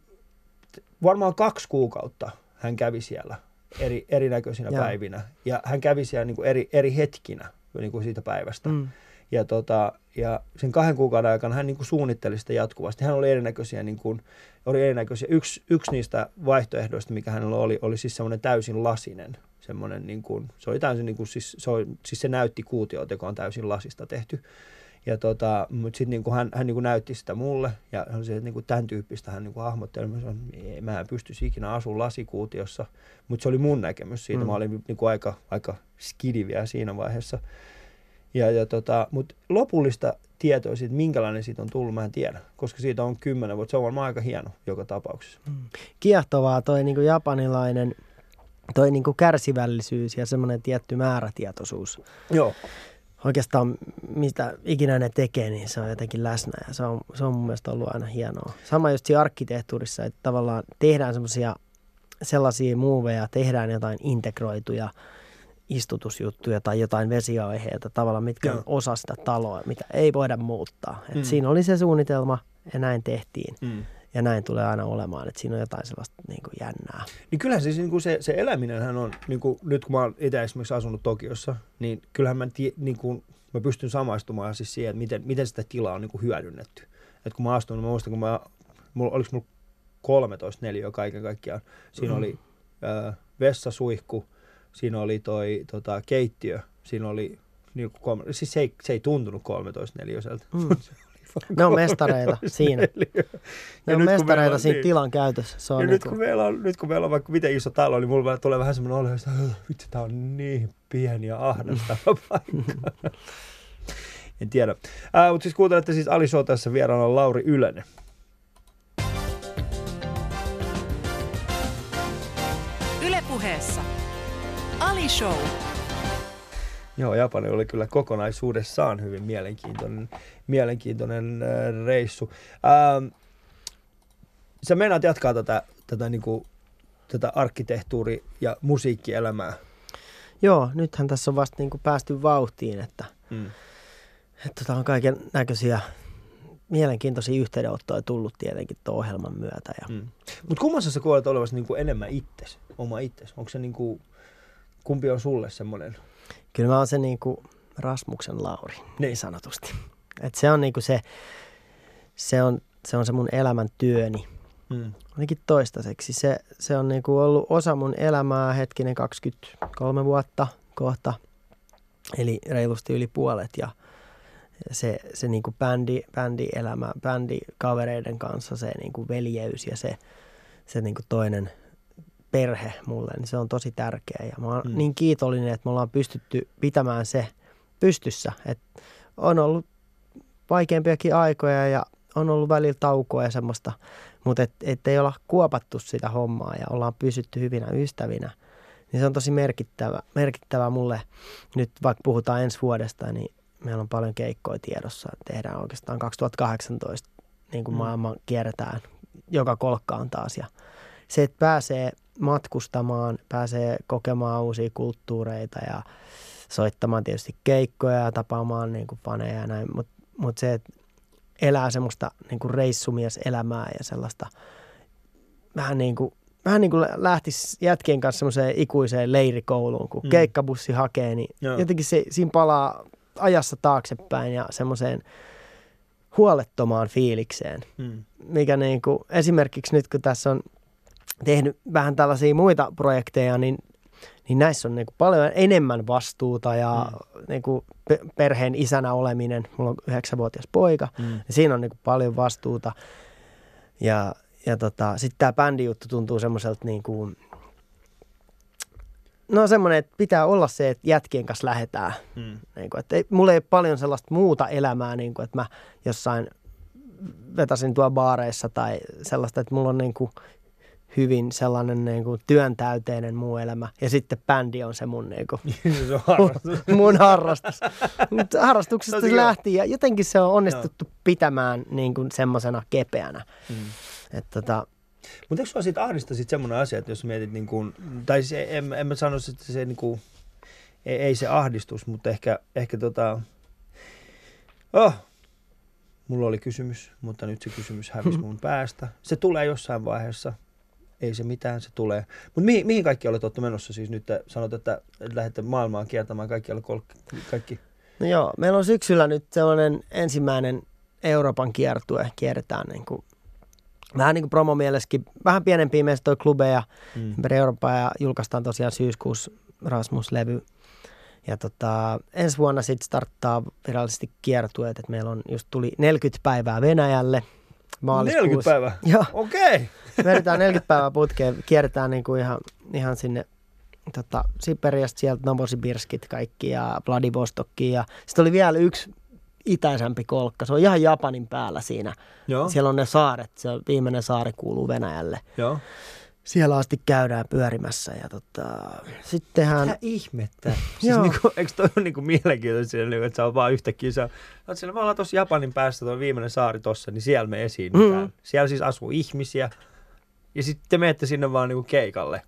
varmaan kaksi kuukautta hän kävi siellä eri, erinäköisinä Joo. päivinä. Ja hän kävi siellä niin kuin eri, eri hetkinä niin kuin siitä päivästä. Mm. Ja, tota, ja sen kahden kuukauden aikana hän niin kuin suunnitteli sitä jatkuvasti. Hän oli erinäköisiä, niin kuin, oli erinäköisiä. Yksi, yksi niistä vaihtoehdoista, mikä hänellä oli, oli siis semmoinen täysin lasinen. Semmoinen, niin kuin, se oli täysin, niin kuin, siis, se, oli, siis se näytti kuutiota, joka on täysin lasista tehty. Ja tota, mutta sitten niin hän, hän niin kuin näytti sitä mulle ja hän se, että niin kuin tämän tyyppistä hän niin kuin hahmotteli. Mä sanoin, mä en pystyisi ikinä asumaan lasikuutiossa, mutta se oli mun näkemys siitä. Mm. Mm. Mä olin niin kuin aika, aika skidi vielä siinä vaiheessa. Ja, ja tota, mutta lopullista tietoa siitä, minkälainen siitä on tullut, mä en tiedä, koska siitä on kymmenen vuotta. Se on varmaan aika hieno joka tapauksessa. Kiehtovaa toi niinku japanilainen toi niinku kärsivällisyys ja semmoinen tietty määrätietoisuus. Joo. Oikeastaan mitä ikinä ne tekee, niin se on jotenkin läsnä ja se on, se on mun mielestä ollut aina hienoa. Sama just siinä arkkitehtuurissa, että tavallaan tehdään semmoisia sellaisia muuveja, tehdään jotain integroituja istutusjuttuja tai jotain vesiaiheita tavallaan, mitkä on osa sitä taloa, mitä ei voida muuttaa. Et Mm. Siinä oli se suunnitelma ja näin tehtiin. Mm. Ja näin tulee aina olemaan, että siinä on jotain sellaista niin kuin jännää. Niin kyllähän siis niin kuin se, se eläminenhän on, niin kuin, nyt kun mä oon itse esimerkiksi asunut Tokiossa, niin kyllähän mä, tie, niin kuin, mä pystyn samaistumaan siis siihen, että miten, miten sitä tilaa on niin kuin hyödynnetty. Et kun mä astun, mä muistan, kun mä, mulla, oliko mulla 13 neliöä kaiken kaikkiaan. Siinä mm. oli ö, vessasuihku, siinä oli toi tota, keittiö, siinä oli niin kuin kolme, siis se ei, se ei tuntunut 13 neliöiseltä. Mm. [LAUGHS] Ne on mestareita [LAUGHS] siinä. Ne on mestareita on, siinä niin. tilan käytössä. Se on ja niin nyt, kun meillä on, nyt kun meillä on vaikka miten iso talo, niin mulla tulee vähän semmoinen olo, että vitsi, tää on niin pieni ja ahdastava [LAUGHS] paikka. en tiedä. Äh, mutta siis kuuntelette siis Ali Show tässä vieraana Lauri Ylönen. Ylepuheessa Ali Show. Joo, Japani oli kyllä kokonaisuudessaan hyvin mielenkiintoinen, mielenkiintoinen äh, reissu. Ähm, sä meinaat jatkaa tätä, tätä, niin kuin, tätä arkkitehtuuri- ja musiikkielämää. Joo, nythän tässä on vasta niin kuin päästy vauhtiin, että, mm. että tota on kaiken näköisiä mielenkiintoisia yhteydenottoja tullut tietenkin tuon ohjelman myötä. Ja... Mm. Mutta kummassa sä koet olevasi niin kuin enemmän itses, oma itses? Onko se niin kuin, kumpi on sulle semmoinen Kyllä mä oon se niin kuin Rasmuksen Lauri, [LAUGHS] niin, sanotusti. Et se on niin kuin se, se on, se on se mun elämän työni. Mm. Ainakin toistaiseksi. Se, se on niin kuin ollut osa mun elämää hetkinen 23 vuotta kohta. Eli reilusti yli puolet ja se, se niin kuin bändi, bändielämä, bändikavereiden kanssa se niin kuin veljeys ja se, se niin kuin toinen – perhe mulle, niin se on tosi tärkeä. Ja mä oon mm. niin kiitollinen, että me ollaan pystytty pitämään se pystyssä. Et on ollut vaikeampiakin aikoja ja on ollut välillä taukoa ja semmoista, mutta et, et ei olla kuopattu sitä hommaa ja ollaan pysytty hyvinä ystävinä. Niin se on tosi merkittävä, merkittävä mulle. Nyt vaikka puhutaan ensi vuodesta, niin meillä on paljon keikkoja tiedossa. Tehdään oikeastaan 2018, niin kuin mm. maailman kierretään joka kolkkaan taas. Ja se, että pääsee matkustamaan, pääsee kokemaan uusia kulttuureita ja soittamaan tietysti keikkoja ja tapaamaan niin kuin faneja ja näin, mutta mut se, että elää semmoista niin kuin reissumieselämää ja sellaista vähän niin kuin, vähän niin kuin lähtisi jätkien kanssa semmoiseen ikuiseen leirikouluun, kun mm. keikkabussi hakee, niin Joo. jotenkin se, siinä palaa ajassa taaksepäin ja semmoiseen huolettomaan fiilikseen, mm. mikä niin kuin, esimerkiksi nyt kun tässä on tehnyt vähän tällaisia muita projekteja, niin, niin näissä on niin kuin paljon enemmän vastuuta ja mm. niin kuin perheen isänä oleminen. Mulla on yhdeksänvuotias poika, mm. ja siinä on niin kuin paljon vastuuta. Ja, ja tota, sitten tämä bändijuttu tuntuu semmoiselta niin kuin, no semmoinen, että pitää olla se, että jätkien kanssa lähetään. Mm. Niin kuin, että ei, mulla ei ole paljon sellaista muuta elämää, niin kuin, että mä jossain vetäisin tuo baareissa tai sellaista, että mulla on niin kuin hyvin sellainen niin kuin työntäyteinen muu elämä. Ja sitten bändi on se mun, niin kuin, [LAUGHS] se on harrastus. [LAUGHS] mun harrastus. harrastuksesta se lähti ja jotenkin se on onnistuttu Joo. pitämään niin kuin semmoisena kepeänä. Mm. Että tota, mutta eikö sinua siitä ahdista sit semmoinen asia, että jos mietit, niin kuin, tai se, en, en mä sano, että se niin kuin, ei, ei, se ahdistus, mutta ehkä, ehkä tota, oh, mulla oli kysymys, mutta nyt se kysymys hävisi mun [LAUGHS] päästä. Se tulee jossain vaiheessa, ei se mitään, se tulee. Mutta mihin, mihin kaikki olette olette menossa siis nyt? Sanot, että lähdette maailmaan kiertämään kaikki kol- kaikki. No joo, meillä on syksyllä nyt sellainen ensimmäinen Euroopan kiertue. Kierretään niin kuin, vähän niin kuin promomielessäkin, vähän pienempiä meistä klubeja mm. ympäri Eurooppaa ja julkaistaan tosiaan syyskuussa Rasmus-levy. Ja tota, ensi vuonna sitten starttaa virallisesti kiertueet, että meillä on just tuli 40 päivää Venäjälle – maaliskuussa. 40 päivää? [LAUGHS] Joo. Okei. Okay. Vedetään 40 päivää putkeen, kierretään niin kuin ihan, ihan sinne tota, Siperiasta sieltä Novosibirskit kaikki ja Vladivostokki ja sitten oli vielä yksi itäisempi kolkka. Se on ihan Japanin päällä siinä. Joo. Siellä on ne saaret. Se viimeinen saari kuuluu Venäjälle. Joo siellä asti käydään pyörimässä. Ja tota, sittenhän... Mitä ihmettä? [LAUGHS] Siis niinku, eikö toi ole niinku mielenkiintoista, niinku, että sä on vaan yhtäkkiä, sä oot siellä, me ollaan tuossa Japanin päässä, tuo viimeinen saari tossa, niin siellä me esiinnytään. Mm. Siellä siis asuu ihmisiä, ja sitten te menette sinne vaan niinku keikalle.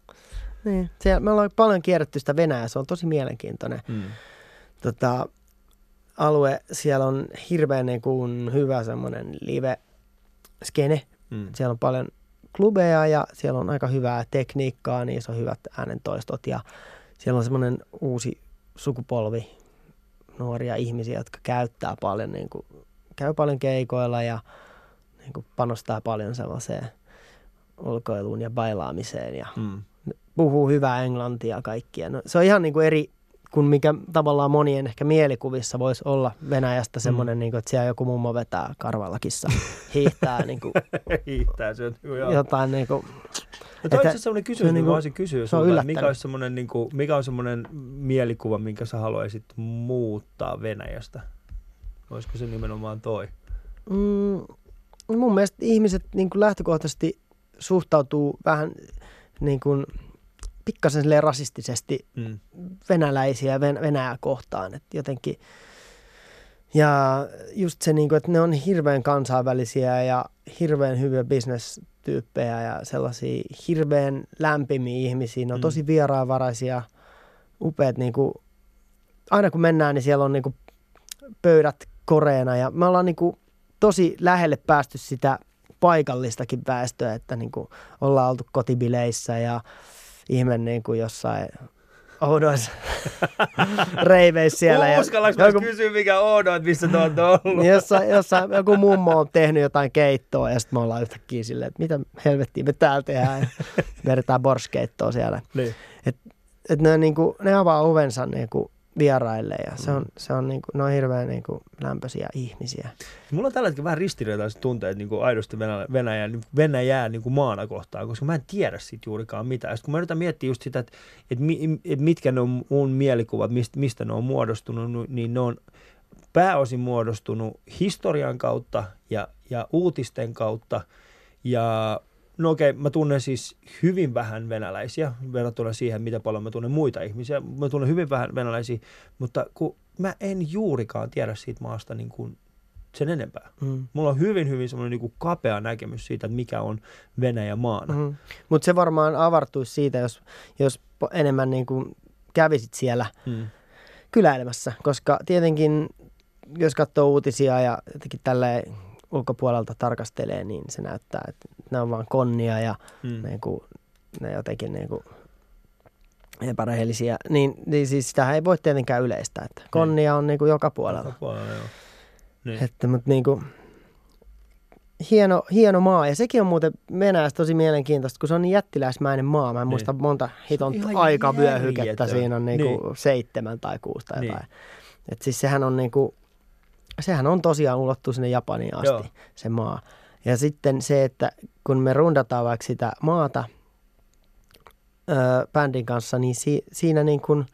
Niin, siellä, me ollaan paljon kierretty sitä Venäjää, se on tosi mielenkiintoinen. Mm. Tota, alue, siellä on hirveän niin kuin hyvä semmoinen live skene Mm. Siellä on paljon klubeja ja siellä on aika hyvää tekniikkaa, niin se on hyvät äänentoistot ja siellä on semmoinen uusi sukupolvi nuoria ihmisiä, jotka käyttää paljon, niin kuin, käy paljon keikoilla ja niin kuin panostaa paljon sellaiseen ulkoiluun ja bailaamiseen ja Mm. puhuu hyvää englantia kaikkia. No, se on ihan niin kuin eri kuin mikä tavallaan monien ehkä mielikuvissa voisi olla Venäjästä semmoinen, mm. niin kuin, että siellä joku mummo vetää karvallakissa, [LAUGHS] hiihtää niin kuin, Hiihtää se on niinku joo. jotain niin kuin, No toi Että itse kysymys, se on mikä niinku- mä olisin kysyä se on sulta, että mikä olisi semmoinen, niinku, mikä on semmoinen mielikuva, minkä sä haluaisit muuttaa Venäjästä? Olisiko se nimenomaan toi? Mm, mun mielestä ihmiset niin kuin lähtökohtaisesti suhtautuu vähän niin kuin pikkasen silleen rasistisesti Mm. venäläisiä Venäjää kohtaan. että jotenkin, ja just se, niin kuin, että ne on hirveän kansainvälisiä ja hirveän hyviä bisnestyyppejä ja sellaisia hirveän lämpimiä ihmisiä. Ne on Mm. tosi vieraanvaraisia, upeat. Niin kuin, aina kun mennään, niin siellä on niin kuin pöydät koreena ja me ollaan niin kuin tosi lähelle päästy sitä paikallistakin väestöä, että niin kuin ollaan oltu kotibileissä ja ihme niin kuin jossain oudoissa [LAUGHS] reiveissä siellä. ja Uskallanko joku, kysyä, mikä on, että missä te olette ollut? jossain, jossain, joku mummo on tehnyt jotain keittoa ja sitten me ollaan yhtäkkiä silleen, että mitä helvettiä me täällä tehdään. Vedetään borskeittoa siellä. Niin. Et ne, niin kuin, ne avaa ovensa niin kuin vieraille ja se on, se on, niin kuin, ne on hirveän niin kuin lämpöisiä ihmisiä. Mulla on tällä hetkellä vähän ristiriitaiset tunteet niin kuin aidosti Venäjää, Venäjää, Venäjää niin kuin maana kohtaan, koska mä en tiedä siitä juurikaan mitään. Sitten kun mä yritän miettiä just sitä, että, että, että mitkä ne on mun mielikuvat, mistä, mistä ne on muodostunut, niin ne on pääosin muodostunut historian kautta ja, ja uutisten kautta. Ja no okei, mä tunnen siis hyvin vähän venäläisiä verrattuna siihen, miten paljon mä tunnen muita ihmisiä. Mä tunnen hyvin vähän venäläisiä, mutta kun mä en juurikaan tiedä siitä maasta niin kuin sen enempää. Mm. Mulla on hyvin, hyvin semmoinen niin kuin kapea näkemys siitä, että mikä on Venäjä maana. Mm. Mutta se varmaan avartuisi siitä, jos, jos enemmän niin kuin kävisit siellä Mm. kyläilemässä, koska tietenkin jos katsoo uutisia ja jotenkin tällä ulkopuolelta tarkastelee, niin se näyttää, että ne on vaan konnia ja Mm. niin kuin, ne jotenkin niin kuin epärehellisiä. Niin, niin siis sitä ei voi tietenkään yleistää, että konnia on niin kuin joka puolella. Joka puolella, joo. Niin. Että, mutta niin kuin, hieno, hieno maa. Ja sekin on muuten Venäjässä tosi mielenkiintoista, kun se on niin jättiläismäinen maa. Mä en Niin. muista monta hiton aikavyöhykettä. Siinä on niin kuin Niin. seitsemän tai kuusi tai Niin. jotain. Et siis sehän on niin kuin, sehän on tosiaan ulottuu sinne Japaniin asti Joo. se maa. Ja sitten se, että kun me rundataan vaikka sitä maata öö, bändin kanssa, niin si- siinä niin kuin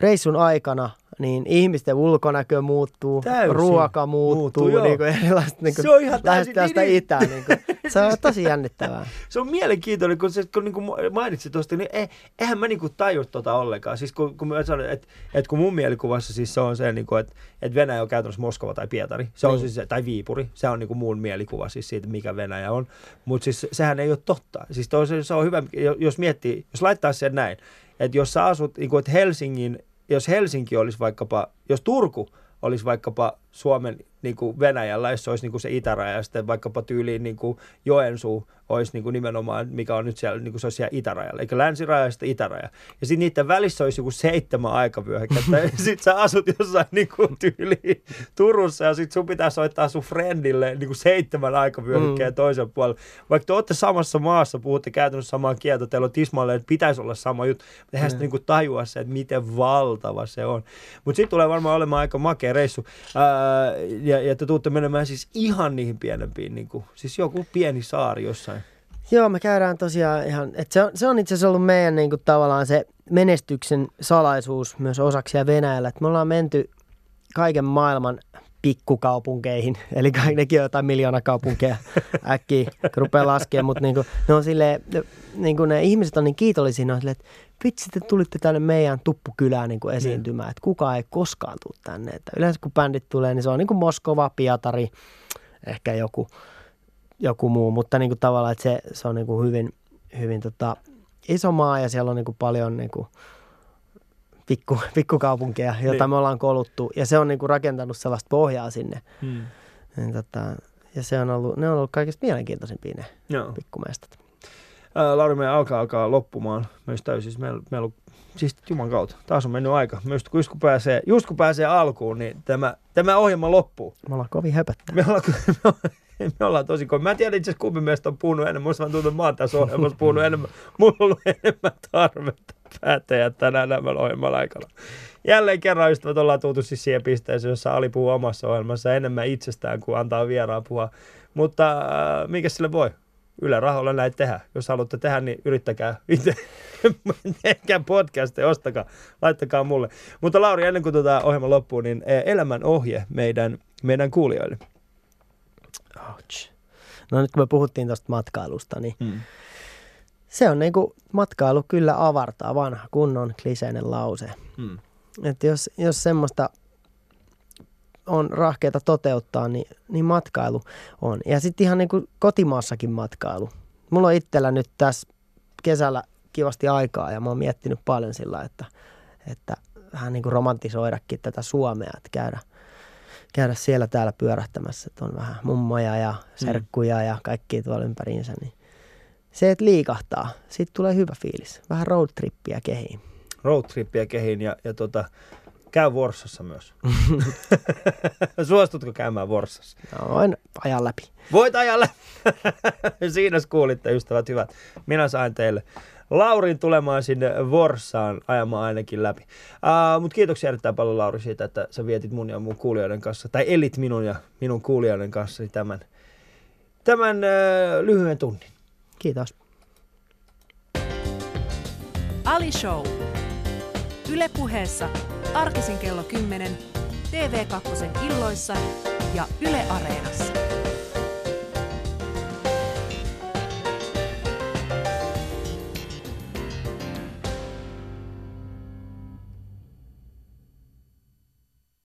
reissun aikana niin ihmisten ulkonäkö muuttuu, Täysin ruoka muuttuu, muuttuu, niin kuin erilaiset niin kuin Se on ihan täysin sitä niin, niin. itää. Niin kuin. Se on tosi [LAUGHS] jännittävää. Se on mielenkiintoinen, kun, se, kun niin kuin mainitsit tuosta, niin eh, eihän mä niin kuin taju tota ollenkaan. Siis kun, kun mä sanon, että, että kun mun mielikuvassa siis se on se, niin kuin, että, että Venäjä on käytännössä Moskova tai Pietari, se on Niin. siis, tai Viipuri, se on niin kuin mun mielikuva siis siitä, mikä Venäjä on. Mutta siis sehän ei ole totta. Siis toi, se, se on hyvä, jos miettii, jos laittaa sen näin, että jos sä asut, niin kuin, että Helsingin, jos Helsinki olisi vaikkapa, jos Turku olisi vaikkapa Suomen niin kuin Venäjällä, jos se olisi niin kuin se itäraja, ja sitten vaikkapa tyyliin niin kuin Joensuu olisi niin kuin nimenomaan, mikä on nyt siellä, niin kuin se olisi siellä itärajalla, eikä länsiraja ja sitten itäraja. Ja sitten niiden välissä olisi joku seitsemän aikavyöhykettä, ja [LAUGHS] sitten sä asut jossain niin kuin tyyliin Turussa, ja sitten sun pitää soittaa sun friendille niin kuin seitsemän aikavyöhykkeen Mm. toisen puolella. Vaikka te olette samassa maassa, puhutte käytännössä samaa kieltä, teillä on tismalleen, että pitäisi olla sama juttu, mutta eihän Mm. niin kuin tajua se, että miten valtava se on. Mutta sitten tulee varmaan olemaan aika makea reissu. Ää, ja, ja te tuutte menemään siis ihan niihin pienempiin, niin kuin, siis joku pieni saari jossain. Joo, me käydään tosiaan ihan, että se on, se on itse asiassa ollut meidän niin kuin, tavallaan se menestyksen salaisuus myös osaksi siellä Venäjällä, että me ollaan menty kaiken maailman pikkukaupunkeihin, [LAUGHS] eli nekin on jotain miljoonakaupunkeja [LAUGHS] äkkiä, kun rupeaa laskemaan, mutta niin kuin, ne on silleen, niin kuin ne ihmiset on niin kiitollisia, ne on silleen, että vitsi, te tulitte tänne meidän tuppukylään niin kuin esiintymään, että kukaan ei koskaan tule tänne. Että yleensä kun bändit tulee, niin se on niin kuin Moskova, Pietari, ehkä joku, joku muu, mutta niin kuin tavallaan, että se, se on niin kuin hyvin, hyvin tota, iso maa ja siellä on niin kuin paljon niin kuin pikku, [LAUGHS] pikkukaupunkeja, joita Niin. me ollaan koluttu ja se on niin kuin rakentanut sellaista pohjaa sinne. Hmm. Niin, tota, ja se on ollut, ne on ollut kaikista mielenkiintoisimpia ne Joo. pikkumestat. Ää, Lauri, meidän alkaa alkaa loppumaan myös täysin. Siis meillä, meillä on, siis juman kautta, taas on mennyt aika. Just kun, just kun, pääsee, just kun pääsee alkuun, niin tämä, tämä ohjelma loppuu. Me ollaan kovin höpöttä. Me ollaan, me ollaan [LAUGHS] tosi kovin. Mä en tiedä itse asiassa kumpi meistä on puhunut enemmän. Musta mä tuntuu, että mä oon tässä ohjelmassa puhunut enemmän. Mulla on ollut enemmän tarvetta päättäjä tänään nämä ohjelman aikana. Jälleen kerran ystävät ollaan tultu siis siihen pisteeseen, jossa Ali puhuu omassa ohjelmassa enemmän itsestään kuin antaa vieraan puhua. Mutta äh, mikä sille voi? Yle rahoilla näin tehdä. Jos haluatte tehdä, niin yrittäkää itse. [LAUGHS] Tehkää podcasteja, ostakaa, laittakaa mulle. Mutta Lauri, ennen kuin tuota ohjelma loppuu, niin eh, elämän ohje meidän, meidän kuulijoille. Ouch. No nyt kun me puhuttiin tuosta matkailusta, niin Mm. se on niinku, matkailu kyllä avartaa, vanha kunnon kliseinen lause. Mm. Että jos, jos semmoista on rahkeita toteuttaa, niin, niin matkailu on. Ja sitten ihan niin kuin kotimaassakin matkailu. Mulla on itsellä nyt tässä kesällä kivasti aikaa ja mä oon miettinyt paljon sillä, että, että vähän niin kuin romantisoidakin tätä Suomea, että käydä, käydä siellä täällä pyörähtämässä, että on vähän mummoja ja serkkuja ja kaikki tuolla ympäriinsä, niin se, että liikahtaa, siitä tulee hyvä fiilis. Vähän roadtrippiä kehiin. roadtrippiä kehiin ja, ja tota, käy Vorsassa myös. [LAUGHS] Suostutko käymään Vorsassa? No, voin ajaa läpi. Voit ajalle. [LAUGHS] Siinä kuulitte, ystävät hyvät. Minä sain teille Laurin tulemaan sinne Vorsaan ajamaan ainakin läpi. Uh, Mutta kiitoksia erittäin paljon Lauri siitä, että sä vietit mun ja mun kuulijoiden kanssa, tai elit minun ja minun kuulijoiden kanssa tämän, tämän uh, lyhyen tunnin. Kiitos. Ali Show. Yle puheessa arkisin kello 10, TV2 illoissa ja Yle Areenassa.